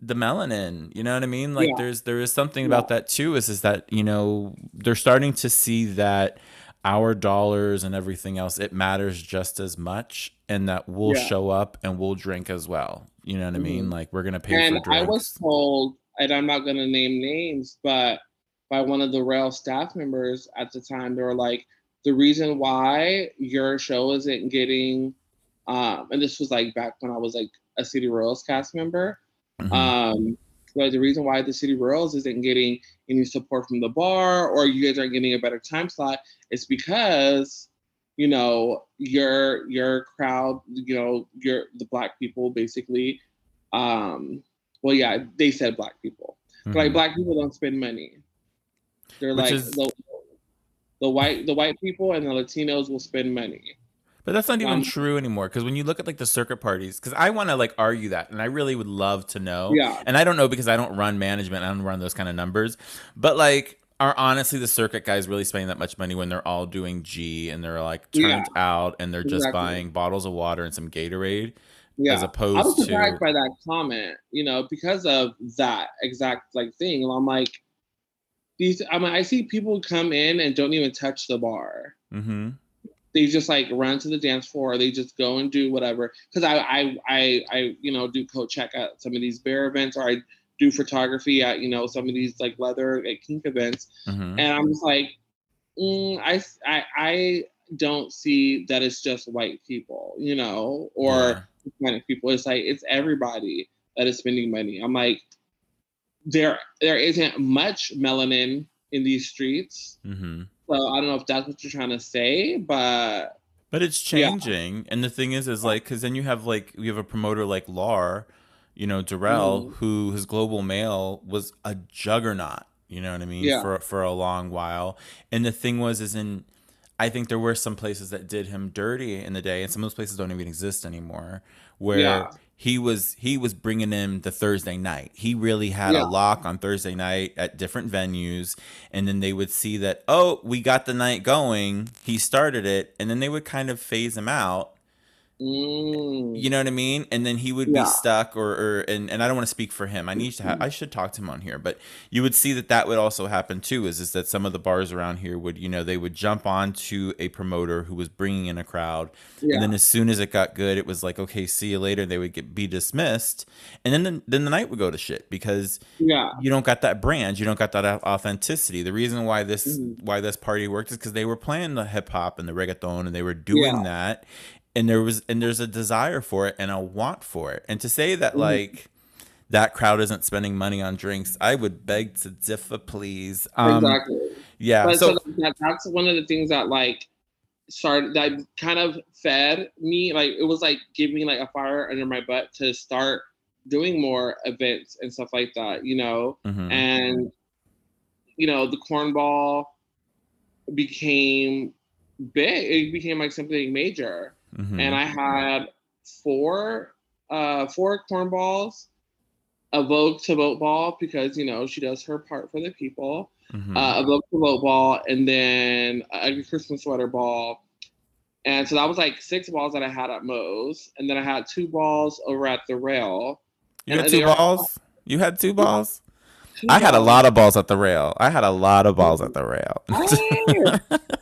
the melanin you know what i mean like Yeah. there's there is something about that too is is that you know they're starting to see that our dollars and everything else it matters just as much and that we'll Yeah. show up and we'll drink as well you know what i mean Mhm. like we're gonna pay for. And for I was told, and I'm not going to name names, but by one of the rail staff members at the time, they were like, the reason why your show isn't getting, um, and this was like back when I was like a City Royals cast member, Mhm. um, but the reason why the City Royals isn't getting any support from the bar or you guys aren't getting a better time slot is because you know your your crowd, you know your the black people basically. Um, well, yeah, they said black people. But, like black people don't spend money. They're Which like is- the, the white the white people and the Latinos will spend money. But that's not even Um, true anymore because when you look at like the circuit parties, because I want to like argue that, and I really would love to know. Yeah. And I don't know because I don't run management, I don't run those kind of numbers. But like, are honestly the circuit guys really spending that much money when they're all doing G and they're like turned out and they're just Exactly. buying bottles of water and some Gatorade Yeah. as opposed I opposed was to surprised by that comment, you know, because of that exact like thing. And I'm like, these. I mean, I see people come in and don't even touch the bar. hmm They just like run to the dance floor. They just go and do whatever. Because I, I, I, I, you know, do coat check at some of these bear events, or I do photography at you know some of these like leather like kink events, hmm and I'm just like, mm, I, I I don't see that it's just white people, you know, or Yeah. Hispanic people. It's like it's everybody that is spending money. I'm like, there there isn't much melanin in these streets. hmm So I don't know if that's what you're trying to say, but But it's Yeah. changing, and the thing is, is like, because then you have like you have a promoter like Lar, you know, Darrell, Mhm. who his global mail was a juggernaut. You know what I mean? Yeah. For for a long while, and the thing was, is in, I think there were some places that did him dirty in the day, and some of those places don't even exist anymore. Where Yeah. He was he was bringing in the Thursday night. He really had Yeah. a lock on Thursday night at different venues, and then they would see that oh we got the night going. He started it, and then they would kind of phase him out. Mm, You know what I mean? And then he would Yeah. be stuck, or, or and, and I don't want to speak for him. I need to have I should talk to him on here, but you would see that that would also happen too. Is is that some of the bars around here would you know they would jump on to a promoter who was bringing in a crowd, yeah, and then as soon as it got good, it was like okay, see you later. They would get be dismissed, and then the, then the night would go to shit because yeah, you don't got that brand, you don't got that authenticity. The reason why this Mhm. why this party worked is because they were playing the hip hop and the reggaeton and they were doing Yeah. that, and there was and there's a desire for it and a want for it. And to say that Mhm. like that crowd isn't spending money on drinks, I would beg to differ, please. Um, exactly. Yeah. but so, So, that, that's one of the things that like started that kind of fed me like it was like giving me like a fire under my butt to start doing more events and stuff like that you know mhm. and you know the cornball became big it became like something major Mhm. and i had four uh four cornballs a vogue to vote ball because you know she does her part for the people Mhm. uh, a vote to vote ball, and then a Christmas sweater ball. And so that was like six balls that I had at Mo's, and then I had two balls over at the rail. you had two balls. You had two balls. Two I had a lot of balls at the rail. I had a lot of balls at the rail.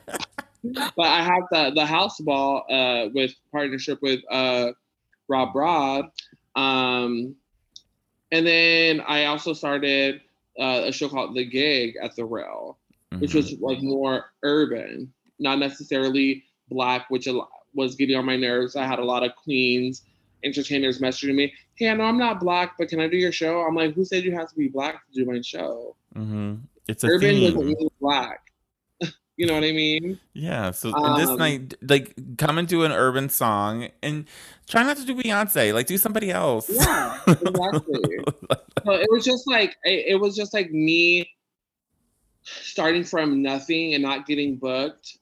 but I have the the house ball uh, with partnership with uh, Rob Broad, um, and then I also started uh, a show called The Gig at the Rail. which Mhm. was like more urban, not necessarily black, which was getting on my nerves. I had a lot of queens entertainers messaging me, "Hey, I know I'm not black, but can I do your show?" I'm like, "Who said you have to be black to do my show? Mhm. It's a Urban theme. doesn't mean black." You know what I mean? Yeah. So and this Um, night, like, come and do an urban song and try not to do Beyonce. Like, do somebody else. Yeah, exactly. so it was just like it, it was just like me starting from nothing and not getting booked,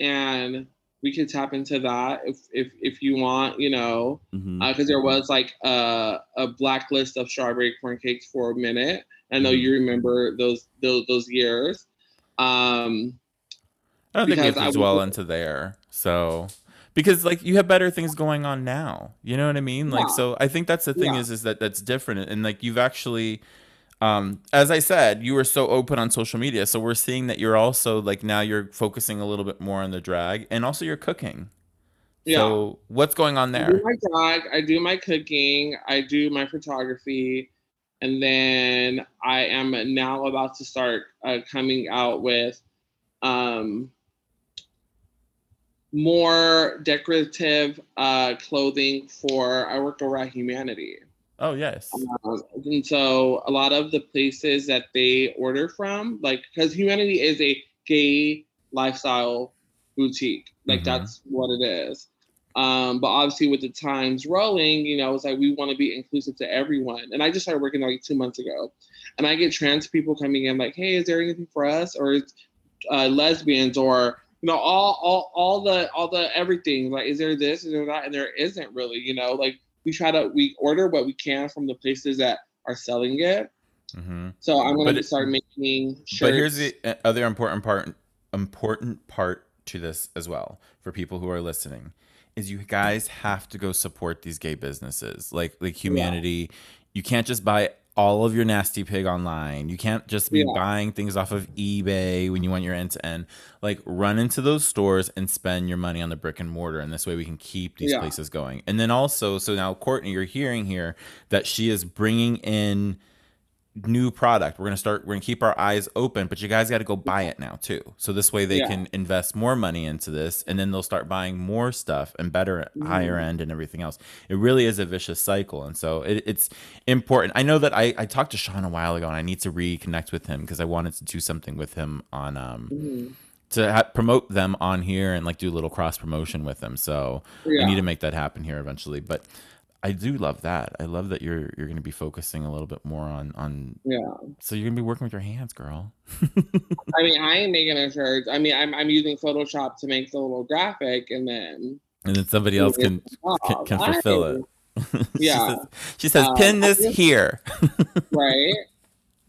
and we could tap into that if if if you want, you know. Because there was like a, a blacklist of strawberry corn cakes for a minute. I know Mhm. you remember those those those years. Um, I don't think it because I fits well into there. So because like you have better things going on now. You know what I mean? Like Yeah. so I think that's the thing Yeah. is is that that's different and like you've actually um as I said, you were so open on social media. So we're seeing that you're also like now you're focusing a little bit more on the drag and also you're cooking. yeah, So what's going on I there? do my drag, I do my cooking, I do my photography, and then I am now about to start uh, coming out with um, more decorative uh, clothing for I work at Humanity. Oh yes. Um, and so a lot of the places that they order from, like, because Humanity is a gay lifestyle boutique, like Mhm. that's what it is. Um, but obviously, with the times rolling, you know, it's like we want to be inclusive to everyone. And I just started working like two months ago, and I get trans people coming in like, "Hey, is there anything for us?" Or uh, lesbians, or you know, all all all the all the everything. Like, is there this? Is there that? And there isn't really. You know, like we try to we order what we can from the places that are selling it. hmm So I'm gonna it- start making shirts. But here's the uh, other important part important part to this as well for people who are listening is you guys have to go support these gay businesses like like humanity. You can't just buy all of your nasty pig online. You can't just be Yeah. buying things off of eBay when you want your end to end. Like run into those stores and spend your money on the brick and mortar and this way we can keep these Yeah. places going. And then also so now Courtney you're hearing here that she is bringing in new product. We're gonna start. We're gonna keep our eyes open, but you guys got to go buy it now too. So this way they Yeah. can invest more money into this, and then they'll start buying more stuff and better, Mm-hmm. higher end, and everything else. It really is a vicious cycle, and so it, it's important. I know that I I talked to Sean a while ago, and I need to reconnect with him because I wanted to do something with him on um Mhm. to ha- promote them on here and like do a little cross promotion with them. So I Yeah. need to make that happen here eventually. But I do love that. I love that you're you're going to be focusing a little bit more on on. Yeah. So you're going to be working with your hands, girl. I mean, I ain't making a shirt. I mean, I'm, I'm using Photoshop to make the little graphic and then And then somebody else can can, can fulfill it. she Yeah. says, she says Uh, pin this I just- here. right?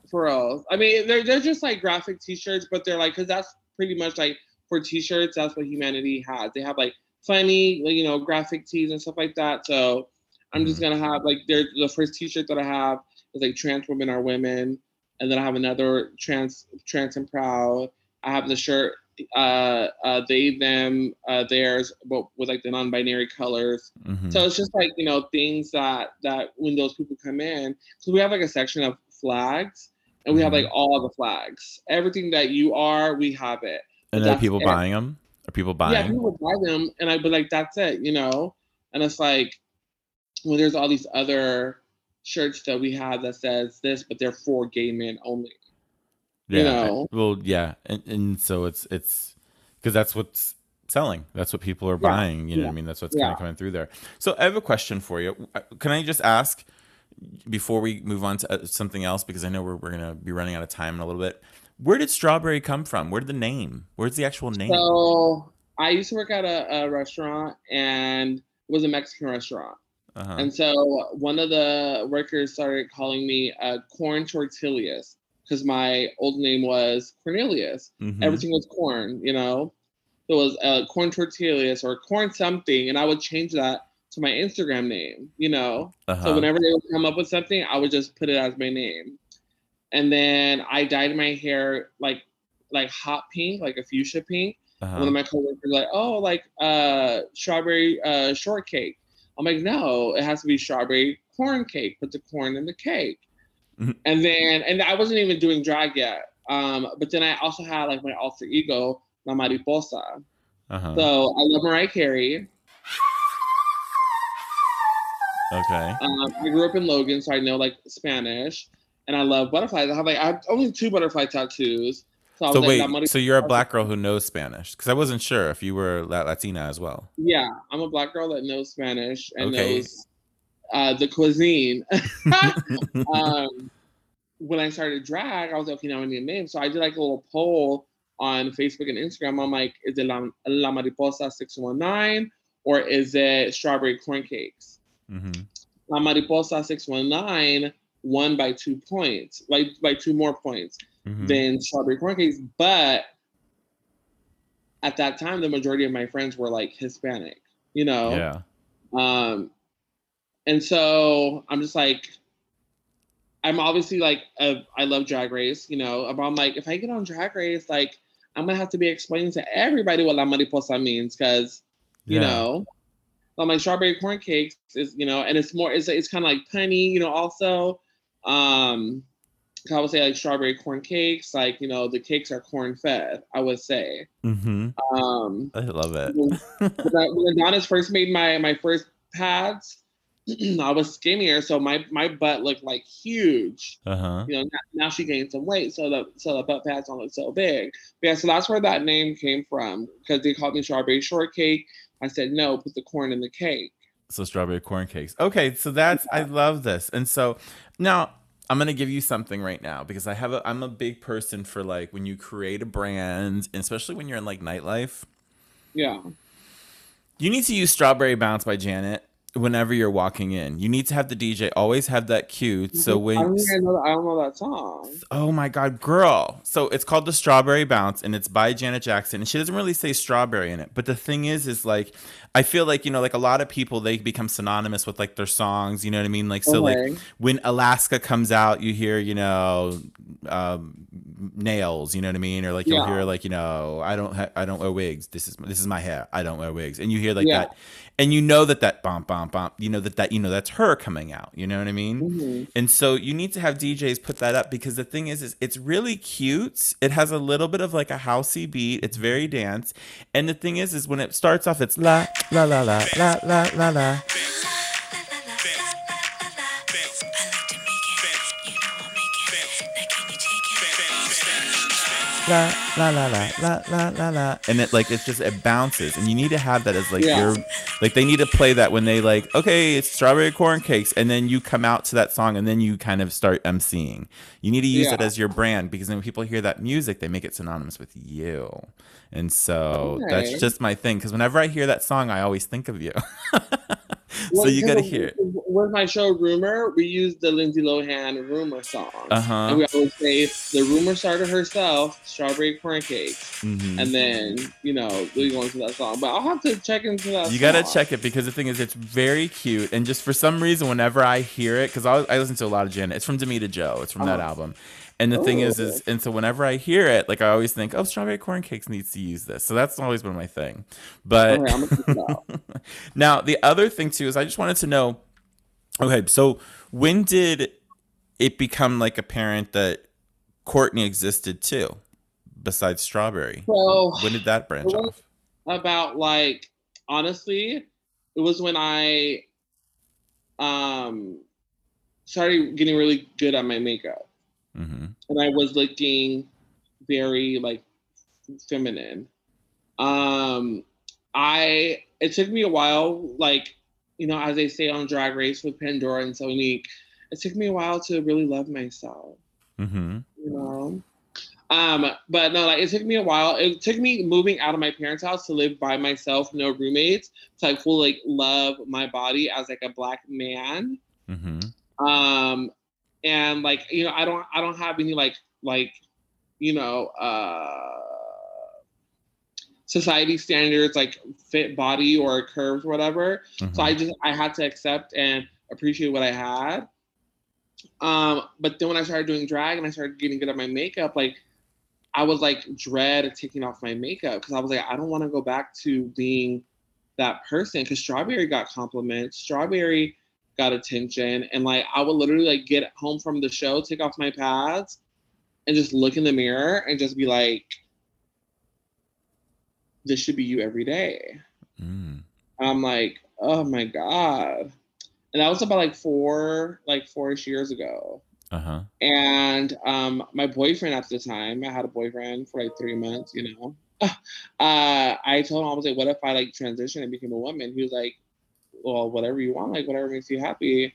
For real. I mean, they're, they're just like graphic t-shirts, but they're like, because that's pretty much like for t-shirts, that's what humanity has. They have like funny, like, you know, graphic tees and stuff like that. So I'm just gonna have like there's the first t-shirt that I have is like trans women are women, and then I have another trans trans and proud. I have the shirt uh uh they them uh theirs but with like the non-binary colors Mhm. so it's just like you know things that that when those people come in, so we have like a section of flags, and we have like all the flags. Everything that you are, we have it. and are people it. buying them? Are people buying? Yeah, people buy them, and I'd be like, that's it, you know. And it's like when there's all these other shirts that we have that says this, but they're for gay men only. yeah. you know. Well, yeah, and, and so it's it's because that's what's selling. That's what people are Yeah, buying. You know what I mean? That's what's kind of coming through there. So I have a question for you. Uh, Can I just ask before we move on to uh, something else because I know we're we're gonna be running out of time in a little bit. Where did strawberry come from? Where did the name? Where's the actual name? So I used to work at a, a restaurant, and it was a Mexican restaurant. Uh-huh. And so one of the workers started calling me uh, Corn Tortillas because my old name was Cornelius. Mhm. Everything was corn, you know. It was uh, Corn Tortillas or Corn something, and I would change that to my Instagram name, you know. Uh-huh. So whenever they would come up with something, I would just put it as my name. And then I dyed my hair like like hot pink, like a fuchsia pink. Uh-huh. One of my coworkers like, "Oh, like uh, strawberry uh, shortcake." I'm like, "No, it has to be strawberry corn cake. Put the corn in the cake." Mhm. And then, and I wasn't even doing drag yet. Um, but then I also had like my alter ego, La Mariposa. uh-huh. So I love Mariah Carey. okay. Um, I grew up in Logan, so I know like Spanish, and I love butterflies. I have like I have only two butterfly tattoos. So, So wait, Mariposa- so you're a black girl who knows Spanish? Because I wasn't sure if you were Latina as well. Yeah, I'm a black girl that knows Spanish and Okay. knows uh, the cuisine. um, when I started drag, I was like, okay, now I need a name. So I did like a little poll on Facebook and Instagram. I'm like, is it La, La Mariposa 619 or is it Strawberry Corn Cakes? hmm La Mariposa 619 won by two points, like by two more points hmm than Strawberry Corn Cakes. But at that time, the majority of my friends were like Hispanic, you know? Yeah. Um, and so I'm just like, I'm obviously like, uh, I love Drag Race, you know, but I'm like, if I get on Drag Race, like, I'm gonna have to be explaining to everybody what La Mariposa means, because, you Yeah. know, so my strawberry corn cakes is, you know, and it's more, it's, it's kind of like punny, you know, also. Um, I would say like strawberry corn cakes, like, you know, the cakes are corn fed, I would say. hmm Um, I love it. when I- when Adonis first made my my first pads, I was skinnier, so my my butt looked like huge. Uh huh. You know, now, now she gained some weight, so the so the butt pads don't look so big. But yeah, so that's where that name came from because they called me strawberry shortcake. I said no, put the corn in the cake. So strawberry corn cakes. Okay, so that's I love this. And so now I'm gonna give you something right now because I have a I'm a big person for like when you create a brand, and especially when you're in like nightlife, Yeah, you need to use Strawberry Bounce by Janet whenever you're walking in. You need to have the DJ always have that cue. So I when don't, I, know, I don't know that song. Oh my god, girl. So it's called the Strawberry Bounce and it's by Janet Jackson. And she doesn't really say strawberry in it. But the thing is, is like I feel like, you know, like a lot of people they become synonymous with like their songs, you know what I mean? Like so Okay. like when Alaska comes out, you hear, you know, um nails, you know what I mean? Or like you'll Yeah. hear like, you know, I don't ha- I don't wear wigs. This is this is my hair. I don't wear wigs. And you hear like Yeah. that and you know that that bum bum bum, you know that that you know that's her coming out. You know what I mean? Mhm. And so you need to have DJs put that up because the thing is, is it's really cute. It has a little bit of like a housey beat. It's very dance. And the thing is, is when it starts off, it's la la la la la la la la. La la la la la la la la, and it like it's just it bounces, and you need to have that as like Yeah. your like they need to play that when they like okay it's strawberry corn cakes, and then you come out to that song, and then you kind of start emceeing. You need to use it as your brand because then when people hear that music, they make it synonymous with you, and so that's just my thing. Because whenever I hear that song, I always think of you. so you got to hear it. With my show Rumor, we used the Lindsay Lohan Rumor song. Uh-huh. And we always say the rumor started herself, strawberry corn cakes. Mhm. And then, you know, we go into that song. But I'll have to check into that You gotta check it because the thing is, it's very cute, and just for some reason, whenever I hear it, because I, I listen to a lot of Janet, it's from Damita Jo, it's from that Oh. album, and the thing is, Oh. is, and so whenever I hear it, like I always think, oh, Strawberry Corn Cakes needs to use this, so that's always been my thing. But Okay, I'm gonna check it out. now the other thing too is I just wanted to know, okay, so when did it become like apparent that Courtney existed too, besides Strawberry? So When did that branch off? about like honestly, it was when I um started getting really good at my makeup. Mm-hmm. and I was looking very like feminine. Um, I it took me a while, like you know, as they say on Drag Race with Pandora and Sonique, it took me a while to really love myself. Mm-hmm. You know. Um, but no, like it took me a while. It took me moving out of my parents' house to live by myself, no roommates, to like fully like love my body as like a black man Mm-hmm. um and like you know i don't i don't have any like like you know uh society standards like fit body or curves or whatever. So i just i had to accept and appreciate what i had. Um but then when i started doing drag and i started getting good at my makeup like i was like dread taking off my makeup because i was like i don't want to go back to being that person because strawberry got compliments. Strawberry got attention and like i would literally like get home from the show take off my pads and just look in the mirror and just be like this should be you every day. Mm. i'm like oh my god. And that was about like four like four-ish years ago. Uh-huh. and um my boyfriend at the time i had a boyfriend for like three months you know. Uh i told him i was like what if i like transition and became a woman? He was like well whatever you want like whatever makes you happy.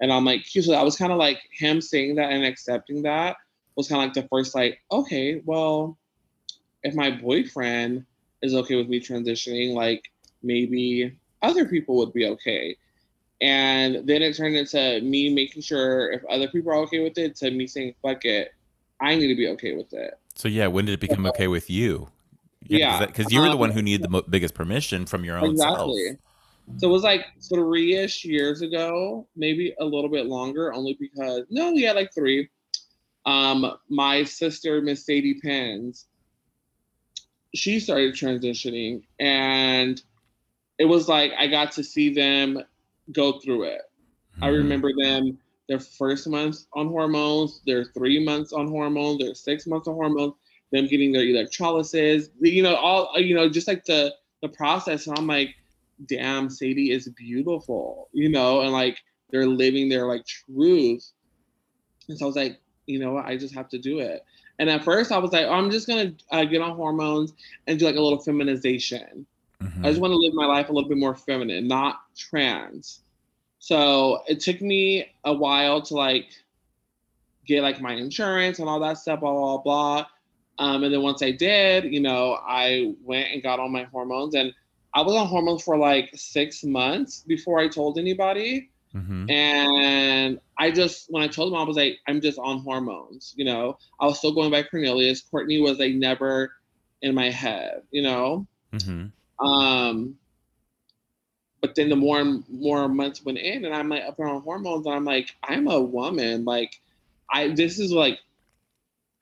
And i'm like so that was kind of like him saying that and accepting that was kind of like the first like okay well if my boyfriend is okay with me transitioning like maybe other people would be okay. And then it turned into me making sure if other people are okay with it to me saying fuck it i need to be okay with it. So yeah, when did it become okay with you? Yeah, because you were the um, one who needed the mo- biggest permission from your own self. So it was like three-ish years ago, maybe a little bit longer, only because no, yeah, like three. Um, my sister, Miss Sadie Pens, she started transitioning, and it was like I got to see them go through it. I Mhm. remember them their first months on hormones, their three months on hormones, their six months on hormones, them getting their electrolysis, you know, all you know, just like the the process. And I'm like, damn, Sadie is beautiful, you know, and like they're living their like truth. And so I was like, you know what, I just have to do it. And at first I was like, oh, I'm just gonna uh, get on hormones and do like a little feminization. Mhm. I just want to live my life a little bit more feminine, not trans. So it took me a while to like get like my insurance and all that stuff, blah blah blah. Um, and then once I did, you know, I went and got all my hormones, and I was on hormones for like six months before I told anybody. Mhm. And I just, when I told them, I was like, I'm just on hormones. You know, I was still going by Cornelius. Courtney was like never in my head. You know. Mhm. Um, but then the more and more months went in, and I'm like up on hormones, and I'm like, I'm a woman. Like, I this is like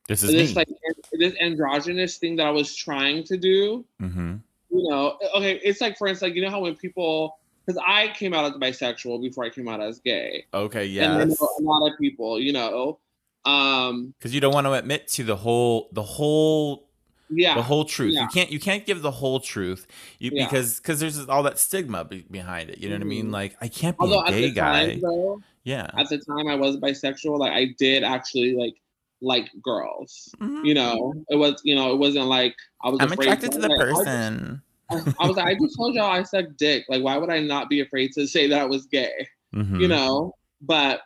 This is this me. like this androgynous thing that I was trying to do. hmm You know, okay, it's like for instance, like you know how when people because I came out as bisexual before I came out as gay. Okay, And yes. know a lot of people, you know. Um, Because you don't want to admit to the whole the whole yeah. the whole truth. yeah. You can't you can't give the whole truth. You Yeah. because because there's all that stigma be, behind it. You know what I mean? Mhm. Like I can't be Although a gay guy. time, though, yeah. at the time I was bisexual, like I did actually like like girls. Mhm. You know, it was you know it wasn't like I was. I'm afraid attracted to the like, person. I, I was like, I just told y'all I sucked dick. Like, why would I not be afraid to say that I was gay? Mhm. You know, but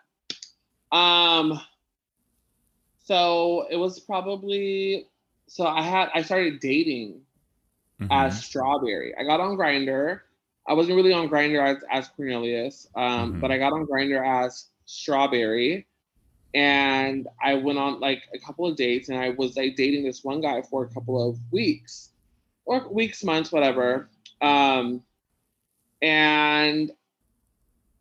um, so it was probably so I had I started dating Mhm. as Strawberry. I got on Grindr. I wasn't really on Grindr as, as Cornelius, um, Mhm. but I got on Grindr as Strawberry, and I went on like a couple of dates, and I was like dating this one guy for a couple of weeks, or weeks, months, whatever. Um, and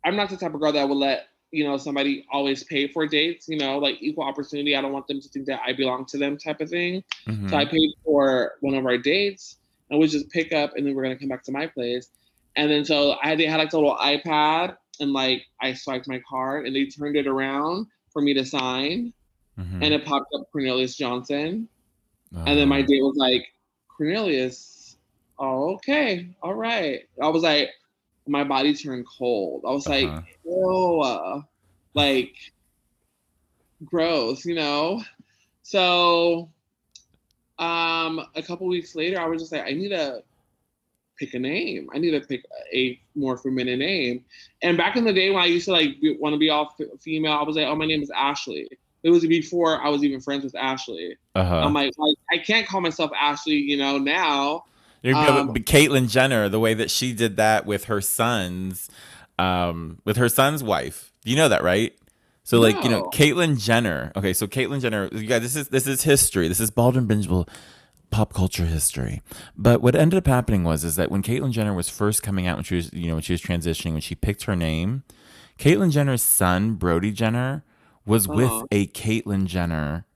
I'm not the type of girl that would let you know somebody always pay for dates. You know, like equal opportunity. I don't want them to think that I belong to them, type of thing. Mhm. So I paid for one of our dates, and we just pick up, and then we're gonna come back to my place. And then so I they had like a little iPad, and like I swiped my card, and they turned it around for me to sign, Mhm. and it popped up Cornelius Johnson, and then my Oh. date was like Cornelius, oh okay, all right. I was like, my body turned cold. I was like, Uh-huh. ew, uh, like gross, you know. So, um, a couple weeks later, I was just like, I need to pick a name. I need to pick a more feminine name. And back in the day when I used to like want to be all f- female, I was like, oh, my name is Ashley. It was before I was even friends with Ashley. Uh-huh. I'm like, like, I can't call myself Ashley, you know, now. You're Um, Caitlyn Jenner, the way that she did that with her sons, um, with her son's wife. You know that, right? So like, you know, No. Caitlyn Jenner. Okay, so Caitlyn Jenner, you guys, this is this is history. This is Baldwin Bingeable pop culture history. But what ended up happening was is that when Caitlyn Jenner was first coming out when she was, you know, when she was transitioning, when she picked her name, Caitlyn Jenner's son, Brody Jenner, was with Uh-huh. a Caitlyn Jenner.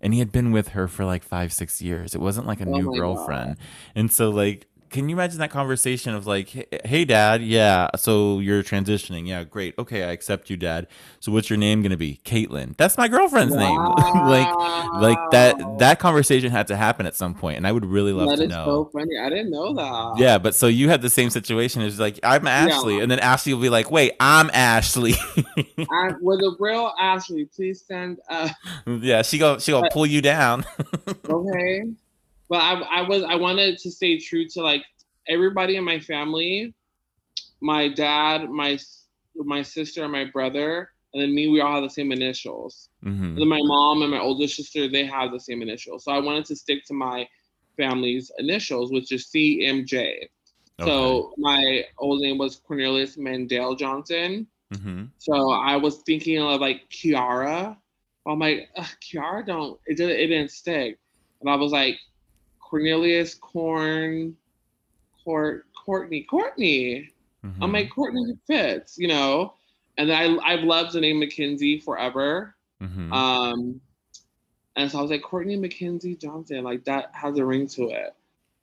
And he had been with her for like five, six years. It wasn't like a Oh new my God. girlfriend. And so, like, can you imagine that conversation of like, "Hey- "Hey, Dad, yeah, so you're transitioning, yeah, great, okay, I accept you, Dad. So what's your name gonna be? Caitlin. That's my girlfriend's name. like, like that. That conversation had to happen at some point, and I would really love That to is know. so funny. I didn't know that. yeah, but so you had the same situation. It's like I'm Ashley, and then Ashley will be like, "Wait, I'm Ashley." I, with a real Ashley, please send. Uh, yeah, she go she gonna pull you down. okay. But I, I was, I wanted to stay true to like everybody in my family, my dad, my my sister, and my brother, and then me. We all have the same initials. Mhm. And then my mom and my older sister, they have the same initials. So I wanted to stick to my family's initials, which is CMJ. So my old name was Cornelius Mandel Johnson. hmm So I was thinking of like Kiara. I'm like, Kiara don't it didn't it didn't stick. And I was like, Cornelius Corn Court Courtney Courtney. mm-hmm. I'm like Courtney fits, you know. And then I I've loved the name Mackenzie forever. hmm Um and so I was like, Courtney McKenzie Johnson, like that has a ring to it.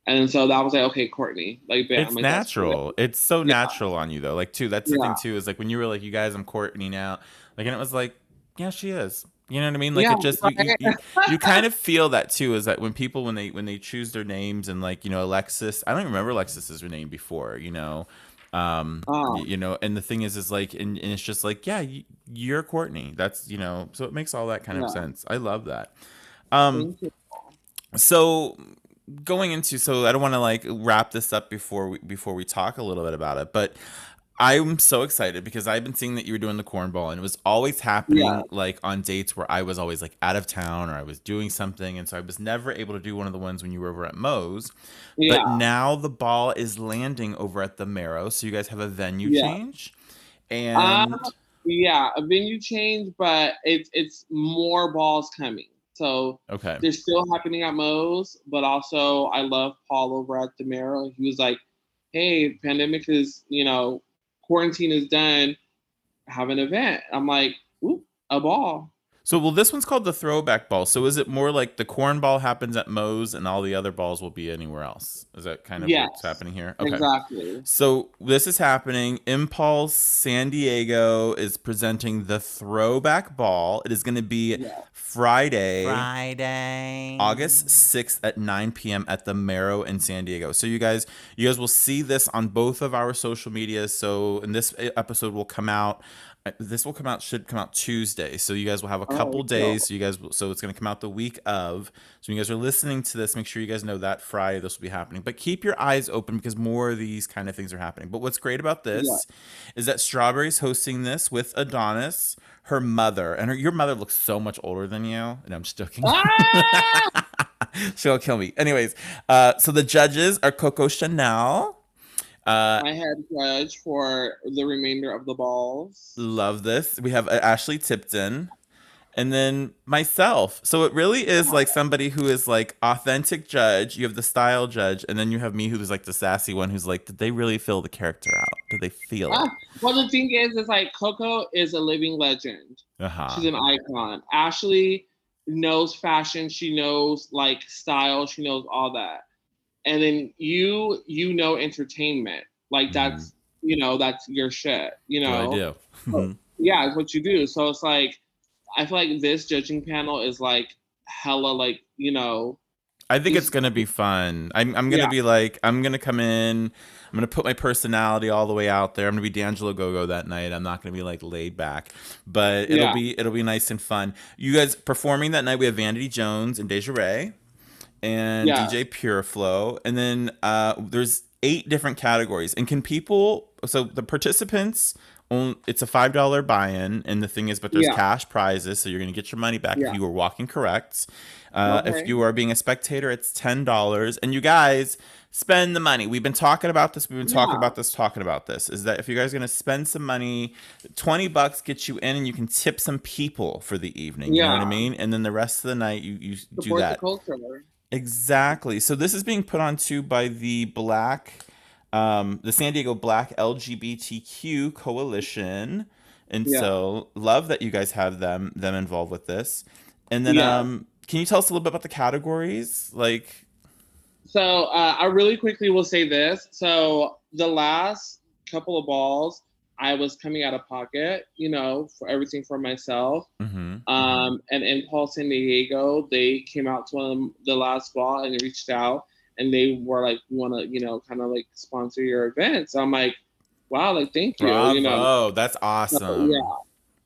And so that was like, okay, Courtney, like bam, it's like, natural. It's so Yeah. natural on you though. Like too, that's the Yeah. thing too, is like when you were like, you guys, I'm Courtney now. Like, and it was like, yeah, she is. You know what I mean? Like Yeah, it just you, you, you, you kind of feel that too, is that when people when they when they choose their names and like, you know, Alexis, I don't even remember Alexis's name before, you know. Um Oh. you know, and the thing is is like and, and it's just like, yeah, you, you're Courtney. That's you know, so it makes all that kind of sense. I love that. Um so going into so I don't want to like wrap this up before we before we talk a little bit about it, but I'm so excited because I've been seeing that you were doing the cornball and it was always happening Yeah. like on dates where I was always like out of town or I was doing something and so I was never able to do one of the ones when you were over at Mo's. Yeah. But now the ball is landing over at the Merrow, so you guys have a venue Yeah. change. And Um, yeah, a venue change, but it's it's more balls coming. So okay. they're still happening at Mo's, but also I love Paul over at the Merrow. He was like, "Hey, pandemic is you know, quarantine is done. Have an event." I'm like, "Ooh, a ball." So, well, this one's called the throwback ball. So, is it more like the corn ball happens at Mo's and all the other balls will be anywhere else? Is that kind of Yes. what's happening here? Exactly. So this is happening. Impulse San Diego is presenting the throwback ball. It is going to be Yeah. Friday, Friday, August 6th at 9 p.m. at the Merrow in San Diego. So you guys, you guys will see this on both of our social medias. So and this episode will come out. Uh, This will come out should come out Tuesday. So you guys will have a Oh, couple cool. days. So you guys, will, so it's going to come out the week of. So when you guys are listening to this, make sure you guys know that Friday this will be happening. But keep your eyes open because more of these kind of things are happening. But what's great about this Yeah. is that Strawberry's hosting this with Adonis, her mother, and her your mother looks so much older than you. And I'm just joking. Ah! She'll kill me. Anyways, uh, so the judges are Coco Chanel. Uh, My head judge for the remainder of the balls. love this. We have uh, Ashley Tipton, and then myself. So it really is like somebody who is like authentic judge. You have the style judge, and then you have me who's like the sassy one who's like, did they really fill the character out? Did they feel Ah, it? well, the thing is, is like Coco is a living legend. Uh-huh. She's an icon. Ashley knows fashion. She knows like style. She knows all that. And then you, you know, entertainment. Like that's, you know, that's your shit. You know, Mm-hmm. Do I do. yeah, it's what you do. So it's like, I feel like this judging panel is like hella like you know I think it's It's- gonna be fun. I'm I'm gonna Yeah. be like I'm gonna come in. I'm gonna put my personality all the way out there. I'm gonna be D'Angelo Gogo that night. I'm not gonna be like laid back, but it'll Yeah. be it'll be nice and fun. You guys performing that night. We have Vanity Jones and Deja Ray, and Yeah. DJ Pureflow, and then uh, there's eight different categories. And can people? So the participants. It's a five dollar buy-in, and the thing is, but there's Yeah. cash prizes, so you're gonna get your money back Yeah. if you were walking correct. Uh, If you are being a spectator, it's ten dollars. And you guys spend the money. We've been talking about this. We've been talking Yeah. about this. Talking about this is that if you guys are gonna spend some money, twenty bucks gets you in, and you can tip some people for the evening. You know what I mean? And then the rest of the night, you you do that the culture. Exactly. So this is being put on to by the Black, um, the San Diego Black LGBTQ Coalition. And Yeah. so love that you guys have them them involved with this. And then Yeah. um can you tell us a little bit about the categories? Like So uh, I really quickly will say this. So the last couple of balls, I was coming out of pocket, you know, for everything for myself. mhm. Um, and Impulse San Diego, they came out to um, the last ball and reached out and they were like, "We want to, you know, kind of like sponsor your event. So I'm like, wow, like, thank you. Bravo. You know, oh, that's So, awesome. yeah.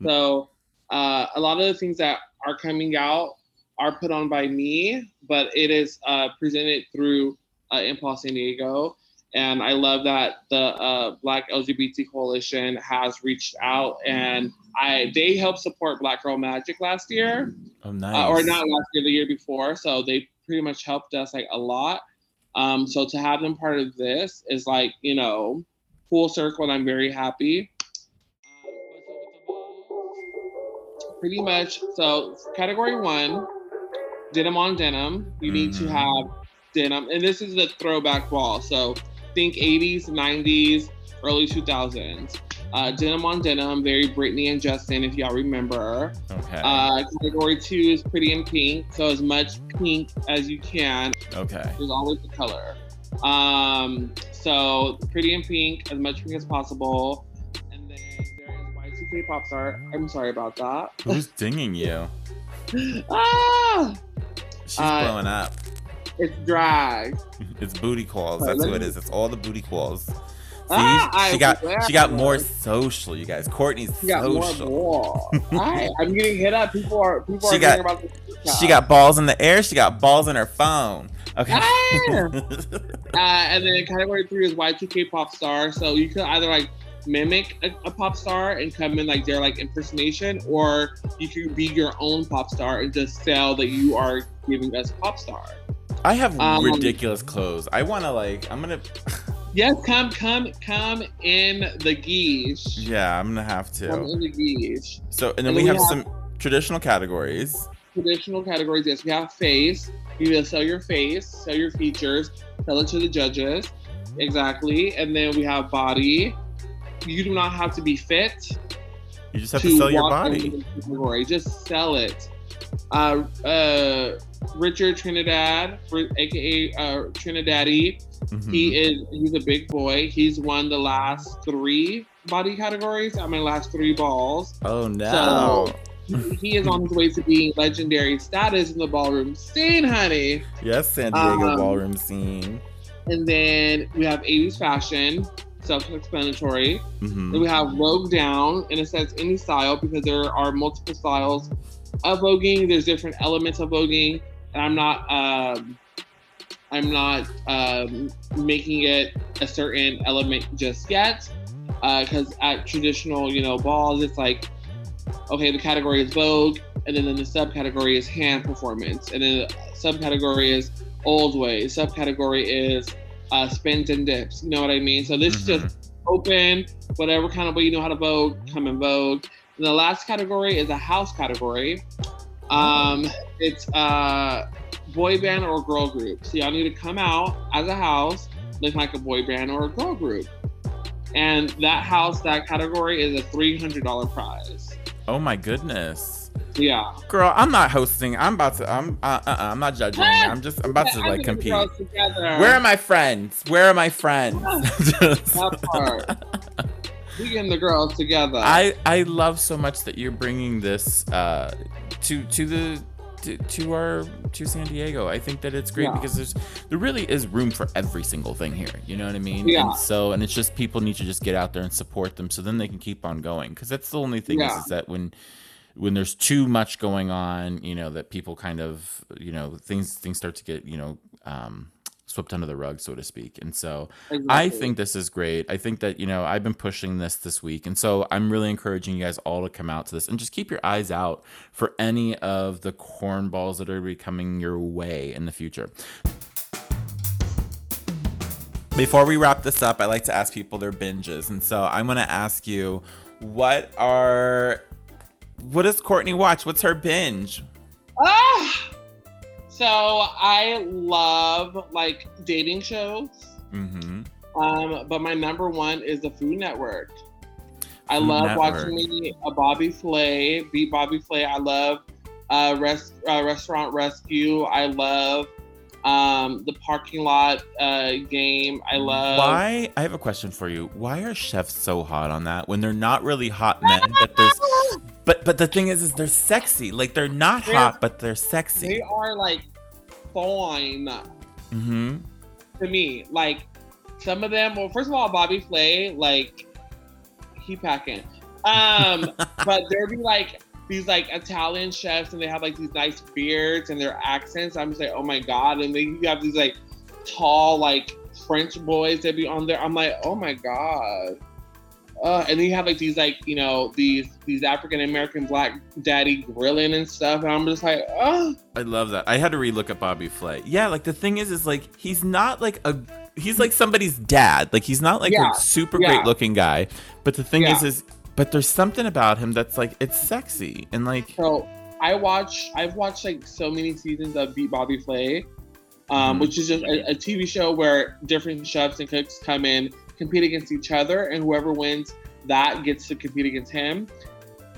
So uh, a lot of the things that are coming out are put on by me, but it is uh, presented through uh, Impulse San Diego. And I love that the uh, Black LGBT Coalition has reached out and I they helped support Black Girl Magic last year, Oh nice. uh, or not last year, the year before. So they pretty much helped us like a lot. Um, so to have them part of this is like you know full circle, and I'm very happy. Pretty much. So category one, denim on denim. You need to Mhm. have denim, and this is the throwback ball. So think 80s, 90s, early 2000s. Uh, denim on denim, very Britney and Justin, if y'all remember. Okay. Uh, category two is pretty in pink, so as much pink as you can. okay. There's always the color. Um, so pretty in pink, as much pink as possible. And then there is Y2K pop star. I'm sorry about that. Who's dinging you? ah, She's Uh, blowing up. It's dry. It's booty calls. That's who it. It's all the booty calls. See, Ah, she got she got more social, you guys. Courtney's She got more social. ball. I, I'm getting hit up. People are people She are got- about this. She got balls in the air. She got balls in her phone. Okay. Ah! Uh, and then category three is Y2K pop star. So you could either like mimic a, a pop star and come in like their like impersonation, or you could be your own pop star and just sell that you are giving us pop star. I have Um, ridiculous clothes. I want to like. I'm gonna. Yes, come, come, come in the geesh. Yeah, I'm gonna have Come to. in the geesh. So, and then And we we have have- some traditional categories. Traditional categories. Yes, we have face. You to sell your face, sell your features, sell it to the judges. Exactly. And then we have body. You do not have to be fit. You just have to, sell your body. category. Just sell it. Uh, uh, Richard Trinidad, Ri- aka uh, Trinidaddy, Mhm. he is he's a big boy. He's won the last three body categories at my last three balls. oh no. He, he is on his way to being legendary status in the ballroom scene, honey. yes, San Diego Um, ballroom scene. And then we have 80s fashion, self-explanatory. Mhm. Then we have Vogue down and it says any style because there are multiple styles of voguing. There's different elements of voguing, and I'm not um, I'm not um, making it a certain element just yet. Because at traditional, you know, balls, it's like okay, the category is Vogue, and then, then the subcategory is hand performance, and then the subcategory is old way, subcategory is uh, spins and dips. You know what I mean? So this is Mhm. just open, whatever kind of way you know how to vogue, come and vogue. And the last category is a house category. Um, it's uh, boy band or girl group. So y'all need to come out as a house, look like a boy band or a girl group. And that house, that category is a $300 prize. Oh my goodness. Yeah. Girl, I'm not hosting. I'm about to. I'm. Uh, uh, uh, I'm not judging. I'm just. I'm about to Yeah, like compete. Where are my friends? Where are my friends? That part. we and the girls together. I I love so much that you're bringing this uh, to to the to, to our to San Diego. I think that it's great Yeah. because there's there really is room for every single thing here. You know what I mean? Yeah. And so and it's just people need to just get out there and support them so then they can keep on going because that's the only thing Yeah. is, is that when when there's too much going on, you know, that people kind of, you know, things things start to get, you know, um, swept under the rug, so to speak. And so I think this is great. I think that, you know, I've been pushing this this week. And so I'm really encouraging you guys all to come out to this and just keep your eyes out for any of the cornballs that are be coming your way in the future. Before we wrap this up, I like to ask people their binges. And so I'm going to ask you, what are, what does Courtney watch? What's her binge? Ah! So I love like dating shows. Mm-hmm. Um, but my number one is the Food Network. I Food love Network. watching me a Bobby Flay, beat Bobby Flay. I love uh, res- uh, Restaurant Rescue. I love um, the parking lot uh, game. I love. Why? I have a question for you. Why are chefs so hot on that when they're not really hot men, but there's but but the thing is is they're sexy. Like they're not They're- hot, but they're sexy. They are like fine Mm-hmm. to me. Like some of them. Well, first of all, Bobby Flay, like he packing. Um, but there'd be like these like Italian chefs, and they have like these nice beards and their accents. I'm just like, oh my god! And then you have these like tall like French boys that be on there. I'm like, oh my god. Uh, and then you have like these like you know these these African American black daddy grilling and stuff, and I'm just like, oh, I love that. I had to relook at Bobby Flay. Yeah, like the thing is, is like he's not like a he's like somebody's dad. Like he's not like Yeah, a super yeah. great looking guy. But the thing is, Yeah. is but there's something about him that's like it's sexy and like So I watch. I've watched like so many seasons of Beat Bobby Flay, um, Mhm. which is just a, a TV show where different chefs and cooks come in, compete against each other, and whoever wins that gets to compete against him.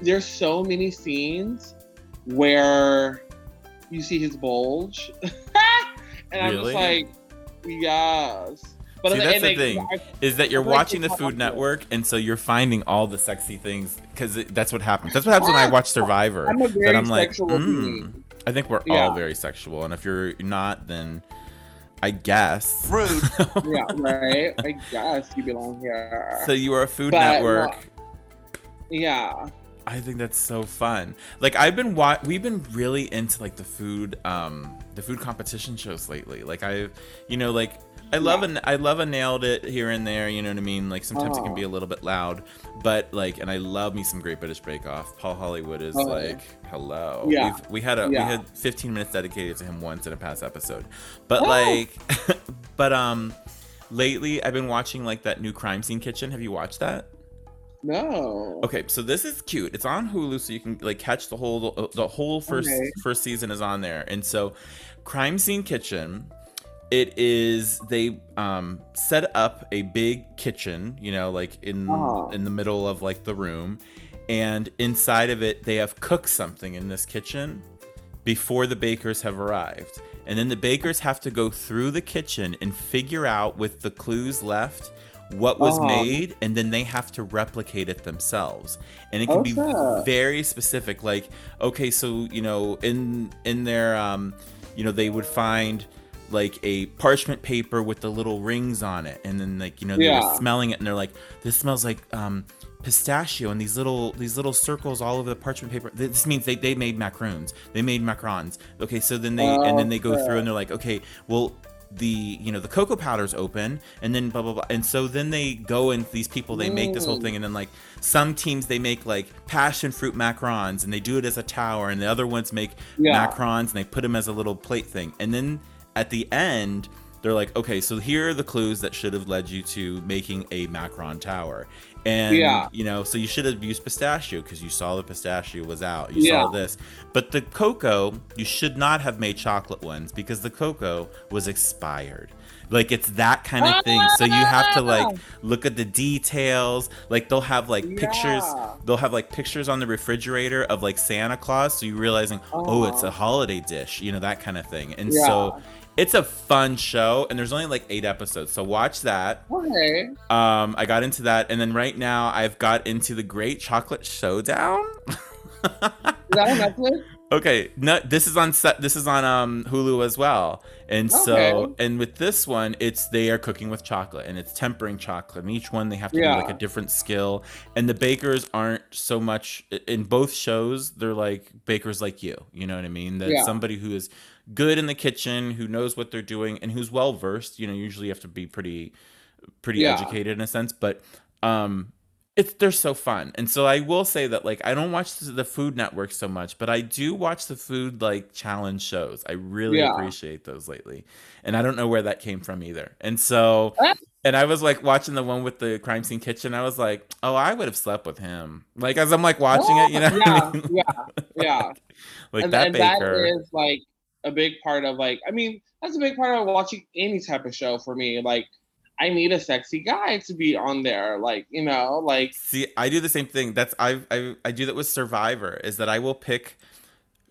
There's so many scenes where you see his bulge, and I'm just like, yes. But See, that's the thing. I- is that you're I feel like watching the Food. Network, and so you're finding all the sexy things because that's what happens. That's what happens when I watch Survivor. I'm a that very I'm like, sexual mm. I think we're all very sexual, and if you're not, then I guess. Rude. Yeah, right. I guess you belong here. so you are a Food But, Network. well, yeah. I think that's so fun. Like I've been wa- we've been really into like the food um the food competition shows lately. Like I you know like I love Yeah. an I love a nailed it here and there, you know what I mean? Like sometimes it can Oh. be a little bit loud, but like and I love me some Great British Bake Off. Paul Hollywood is Oh. like hello. Yeah. We've, we had a we had 15 minutes dedicated to him once in a past episode. But Oh. like but um lately I've been watching like that new crime scene kitchen. Have you watched that? No. Okay, so this is cute. It's on Hulu, so you can like catch the whole the whole first Okay. first season is on there. And so, Crime Scene Kitchen, it is they um set up a big kitchen, you know, like in Oh. in the middle of like the room, and inside of it they have cooked something in this kitchen before the bakers have arrived. And then the bakers have to go through the kitchen and figure out with the clues left what was Oh. made and then they have to replicate it themselves. And it can be very specific like okay, so you know in in their um you know they would find like a parchment paper with the little rings on it and then like you know they were Yeah. smelling it and they're like this smells like um pistachio and these little these little circles all over the parchment paper this means they, they made macaroons they made macarons okay so then they and then they go through and they're like okay well the you know the cocoa powder's open and then blah blah blah and so then they go and these people they make this whole thing and then like some teams they make like passion fruit macarons and they do it as a tower and the other ones make Yeah. macarons and they put them as a little plate thing and then at the end they're like okay so here are the clues that should have led you to making a macaron tower. And Yeah. you know so you should have used pistachio because you saw the pistachio was out. You Yeah. saw this. But the cocoa you should not have made chocolate ones because the cocoa was expired. Like it's that kind of thing. So you have to like ah! look at the details. Like they'll have like pictures they'll have like pictures on the refrigerator of like santa claus. So you're realizing oh it's a holiday dish you know that kind of thing. And Yeah. so it's a fun show and there's only like eight episodes so watch that Okay. um, I got into that, and then right now I've got into the Great Chocolate Showdown. Is that on Netflix? okay, no, this is on set. This is on um, Hulu as well, and so and with this one, it's they are cooking with chocolate, and it's tempering chocolate, and each one they have to Yeah. do like a different skill, and the bakers aren't so much in both shows. They're like bakers like you, you know what I mean? That Yeah. somebody who is good in the kitchen, who knows what they're doing, and who's well versed. You know, usually you have to be pretty pretty Yeah. educated in a sense, but um it's they're so fun. And so I will say that like I don't watch the, Food Network so much, but I do watch the food like challenge shows. I really Yeah. appreciate those lately. And I don't know where that came from either. And so and I was like watching the one with the crime scene kitchen. I was like, "Oh, I would have slept with him." Like as I'm like watching it, you know. what I Yeah, mean? yeah, yeah. like and, that and baker. is like a big part of like I mean that's a big part of watching any type of show for me. Like I need a sexy guy to be on there. Like you know, like See, I do the same thing. That's I I I do that with Survivor. Is that I will pick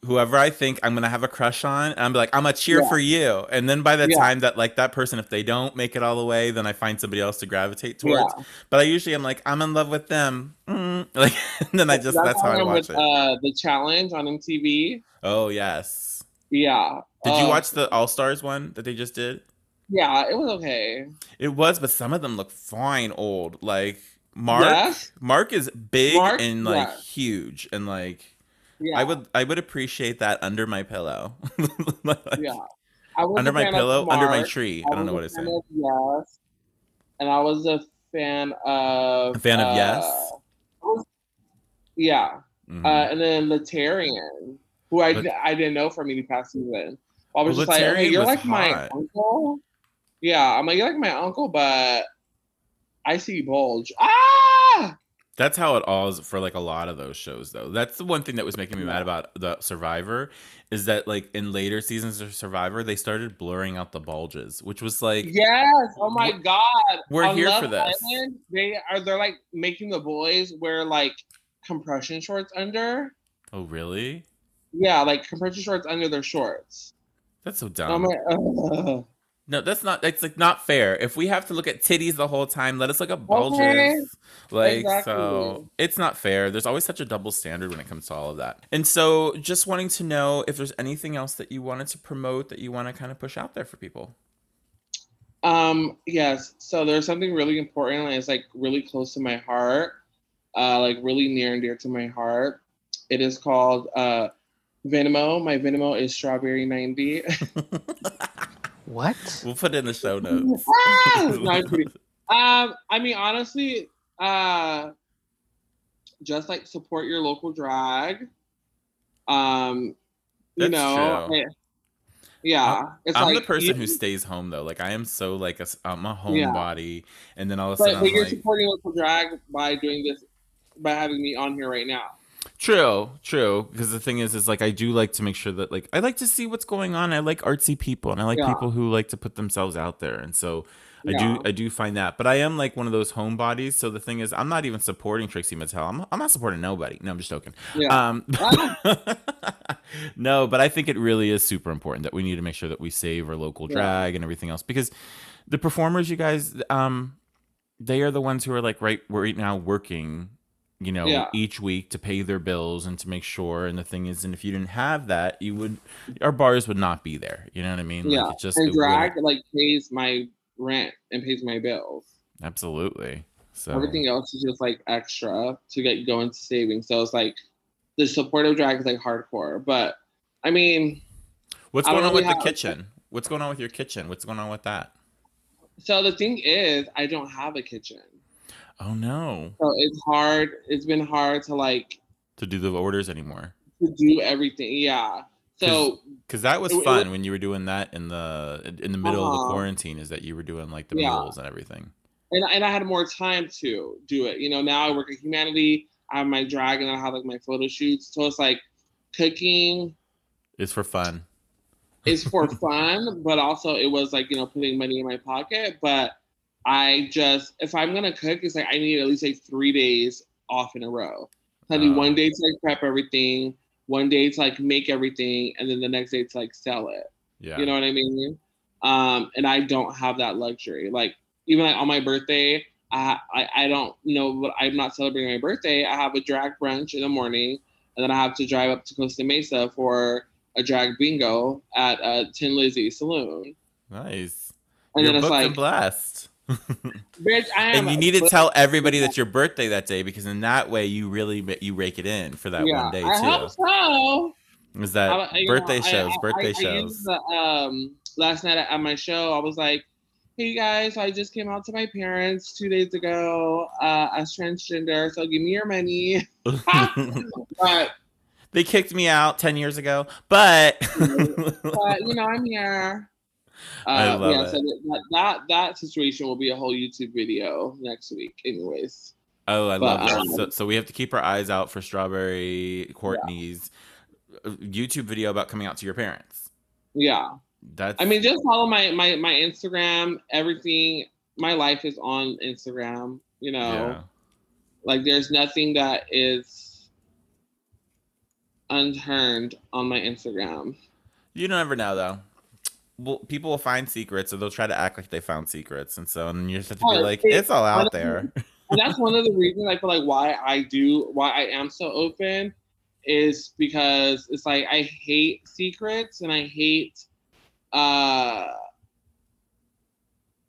whoever I think I'm gonna have a crush on, and I'm like, I'm gonna cheer Yeah. for you. And then by the Yeah. time that like that person, if they don't make it all the way, then I find somebody else to gravitate towards. Yeah. But I usually am like, I'm in love with them. Mm. Like, then I just that's, how I I'm watch with, it. Uh, the challenge on MTV. oh yes. Yeah. Did you Uh, watch the All Stars one that they just did? Yeah, it was okay. It was, but some of them look fine old. Like Mark. Yes. Mark is big Mark? and like Yeah. huge and like Yeah. I would I would appreciate that under my pillow. Like, Yeah. I Under my pillow, under my tree. I don't know what was to a say. fan of Yes. And I was a fan of A fan of uh, Yes? Was- Yeah. Mhm. Uh, and then Laterrian, who I, Lat- I didn't know from any past season. I was Well, just like, Laterrian you're like my uncle. Yeah, I'm like, you're like my uncle, but I see bulge. Ah! That's how it all is for like a lot of those shows though. That's the one thing that was making me mad about the Survivor is that like in later seasons of Survivor, they started blurring out the bulges, which was like Yes. Oh my god. we're On here for this. Island, they are. They're like making the boys wear like compression shorts under. Oh really? Yeah, like compression shorts under their shorts. That's so dumb. Like. No, that's not. That's like not fair. If we have to look at titties the whole time, let us look at bulges. Okay. Like so, it's not fair. There's always such a double standard when it comes to all of that. And so, just wanting to know if there's anything else that you wanted to promote that you want to kind of push out there for people. Um, yes. So there's something really important and it's like really close to my heart, uh, like really near and dear to my heart. It is called uh Venmo. My Venmo is strawberry 90. What? We'll put it in the show notes. No, I'm um, I mean honestly, uh just like support your local drag. Um, you That's know, true. eh, yeah, it's I'm like the person you- who stays home though. Like I am so like a, I'm a Yeah. homebody, and then all of a but, sudden but I'm you're like, supporting local drag by doing this by having me on here right now. True, true. Because the thing is, is like I do like to make sure that like I like to see what's going on. I like artsy people, and I like Yeah. people who like to put themselves out there. And so, I Yeah. do I do find that. But I am like one of those homebodies. So the thing is I'm not even supporting Trixie Mattel. I'm, I'm not supporting nobody. No, I'm just joking. Yeah. Um No, but I think it really is super important that we need to make sure that we save our local drag and everything else because the performers you guys um they are the ones who are like right right now working you know Yeah. each week to pay their bills and to make sure and the thing is and if you didn't have that you would our bars would not be there you know what i mean yeah. it just and wouldn't- drag like pays my rent and pays my bills. absolutely so Everything else is just like extra to get go into savings. So it's like the supportive drag is like hardcore. But I mean, what's going on with the kitchen what's going on with your kitchen what's going on with that so the thing is, I don't have a kitchen. Oh no So it's hard. It's been hard to like to do the orders anymore to do everything. Yeah. So because that was It- it fun wa- when you were doing that in the in the middle of the Uh-huh. quarantine is that you were doing like the Yeah. meals and everything and and I had more time to do it. You know, now I work at Humanity. I have my drag and I have like my photo shoots. So it's like cooking it's for fun It's for fun, but also it was like you know putting money in my pocket. But I just if I'm gonna cook, it's like I need at least like three days off in a row. So I do Oh. one day to like prep everything, one day to like make everything, and then the next day to like sell it. yeah You know what I mean? Um, and I don't have that luxury. Like even like on my birthday, I I, I don't know, but I'm not celebrating my birthday. I have a drag brunch in the morning, and then I have to drive up to Costa Mesa for a drag bingo at uh, Tin Lizzie Saloon. nice And You're then it's like, blessed bitch, I am. and you need to tell everybody that's your birthday that day because in that way you really you rake it in for that yeah, one day I hope too. so. Is that I- know, birthday I- shows? I- birthday shows. used the, um, last night at my show, I was like, "Hey guys, I just came out to my parents two days ago uh, as transgender, so give me your money." But, they kicked me out ten years ago, but but you know, I'm here. Uh, I love yeah, it. so that, that that situation will be a whole YouTube video next week, anyways. oh, I but, love that. um, So, so we have to keep our eyes out for Strawberry Courtney's uh, YouTube video about coming out to your parents. Yeah, That's I mean, just follow my my my Instagram. Everything, my life is on Instagram. You know. yeah. Like there's nothing that is unturned on my Instagram. You never know though. Well, people will find secrets, or they'll try to act like they found secrets, and so and you just have to be Oh, like, it- "It's all out there." And that's one of the reasons I feel like why I do why I am so open is because it's like I hate secrets and I hate uh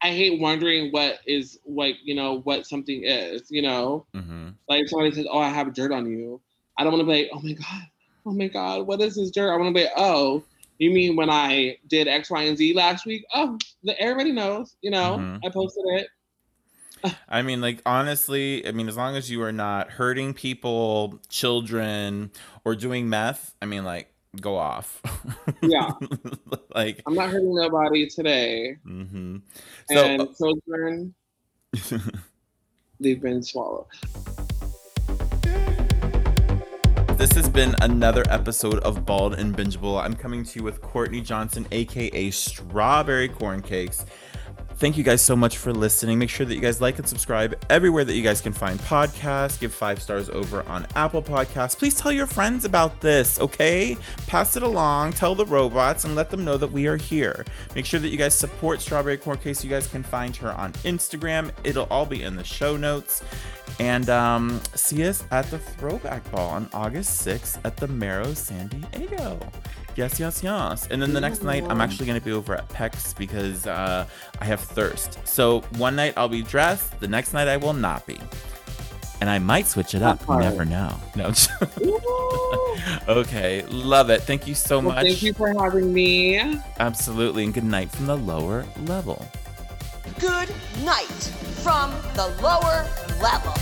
I hate wondering what is what you know what something is, you know? hmm Like somebody says, "Oh, I have dirt on you," I don't want to be like, "Oh my god, oh my god, what is this dirt?" I want to be like, "Oh, you mean when I did X, Y, and Z last week? Oh, the, everybody knows, you know, Mhm. I posted it." I mean, like honestly, I mean, as long as you are not hurting people, children, or doing meth, I mean, like, go off. Yeah. like, I'm not hurting nobody today, Mm-hmm. so and children, they've been swallowed. This has been another episode of Bald and Bingeable. I'm coming to you with Courtney Johnson, aka Strawberry Corn Cakes. Thank you guys so much for listening. Make sure that you guys like and subscribe everywhere that you guys can find podcasts. Give five stars over on Apple Podcasts. Please tell your friends about this, okay? Pass it along, tell the robots, and let them know that we are here. Make sure that you guys support Strawberry Corn Cakes. You guys can find her on Instagram. It'll all be in the show notes. And um, see us at the Throwback Ball on August 6th at the Merrow San Diego. Yes, yes, yes. And then the next night, I'm actually going to be over at Pecs because uh, I have thirst. So one night I'll be dressed, the next night I will not be. And I might switch it up. You never know. No. I'm just- Woo! okay. Love it. Thank you so well, much. thank you for having me. Absolutely. And good night from the lower level. Good night from the lower level.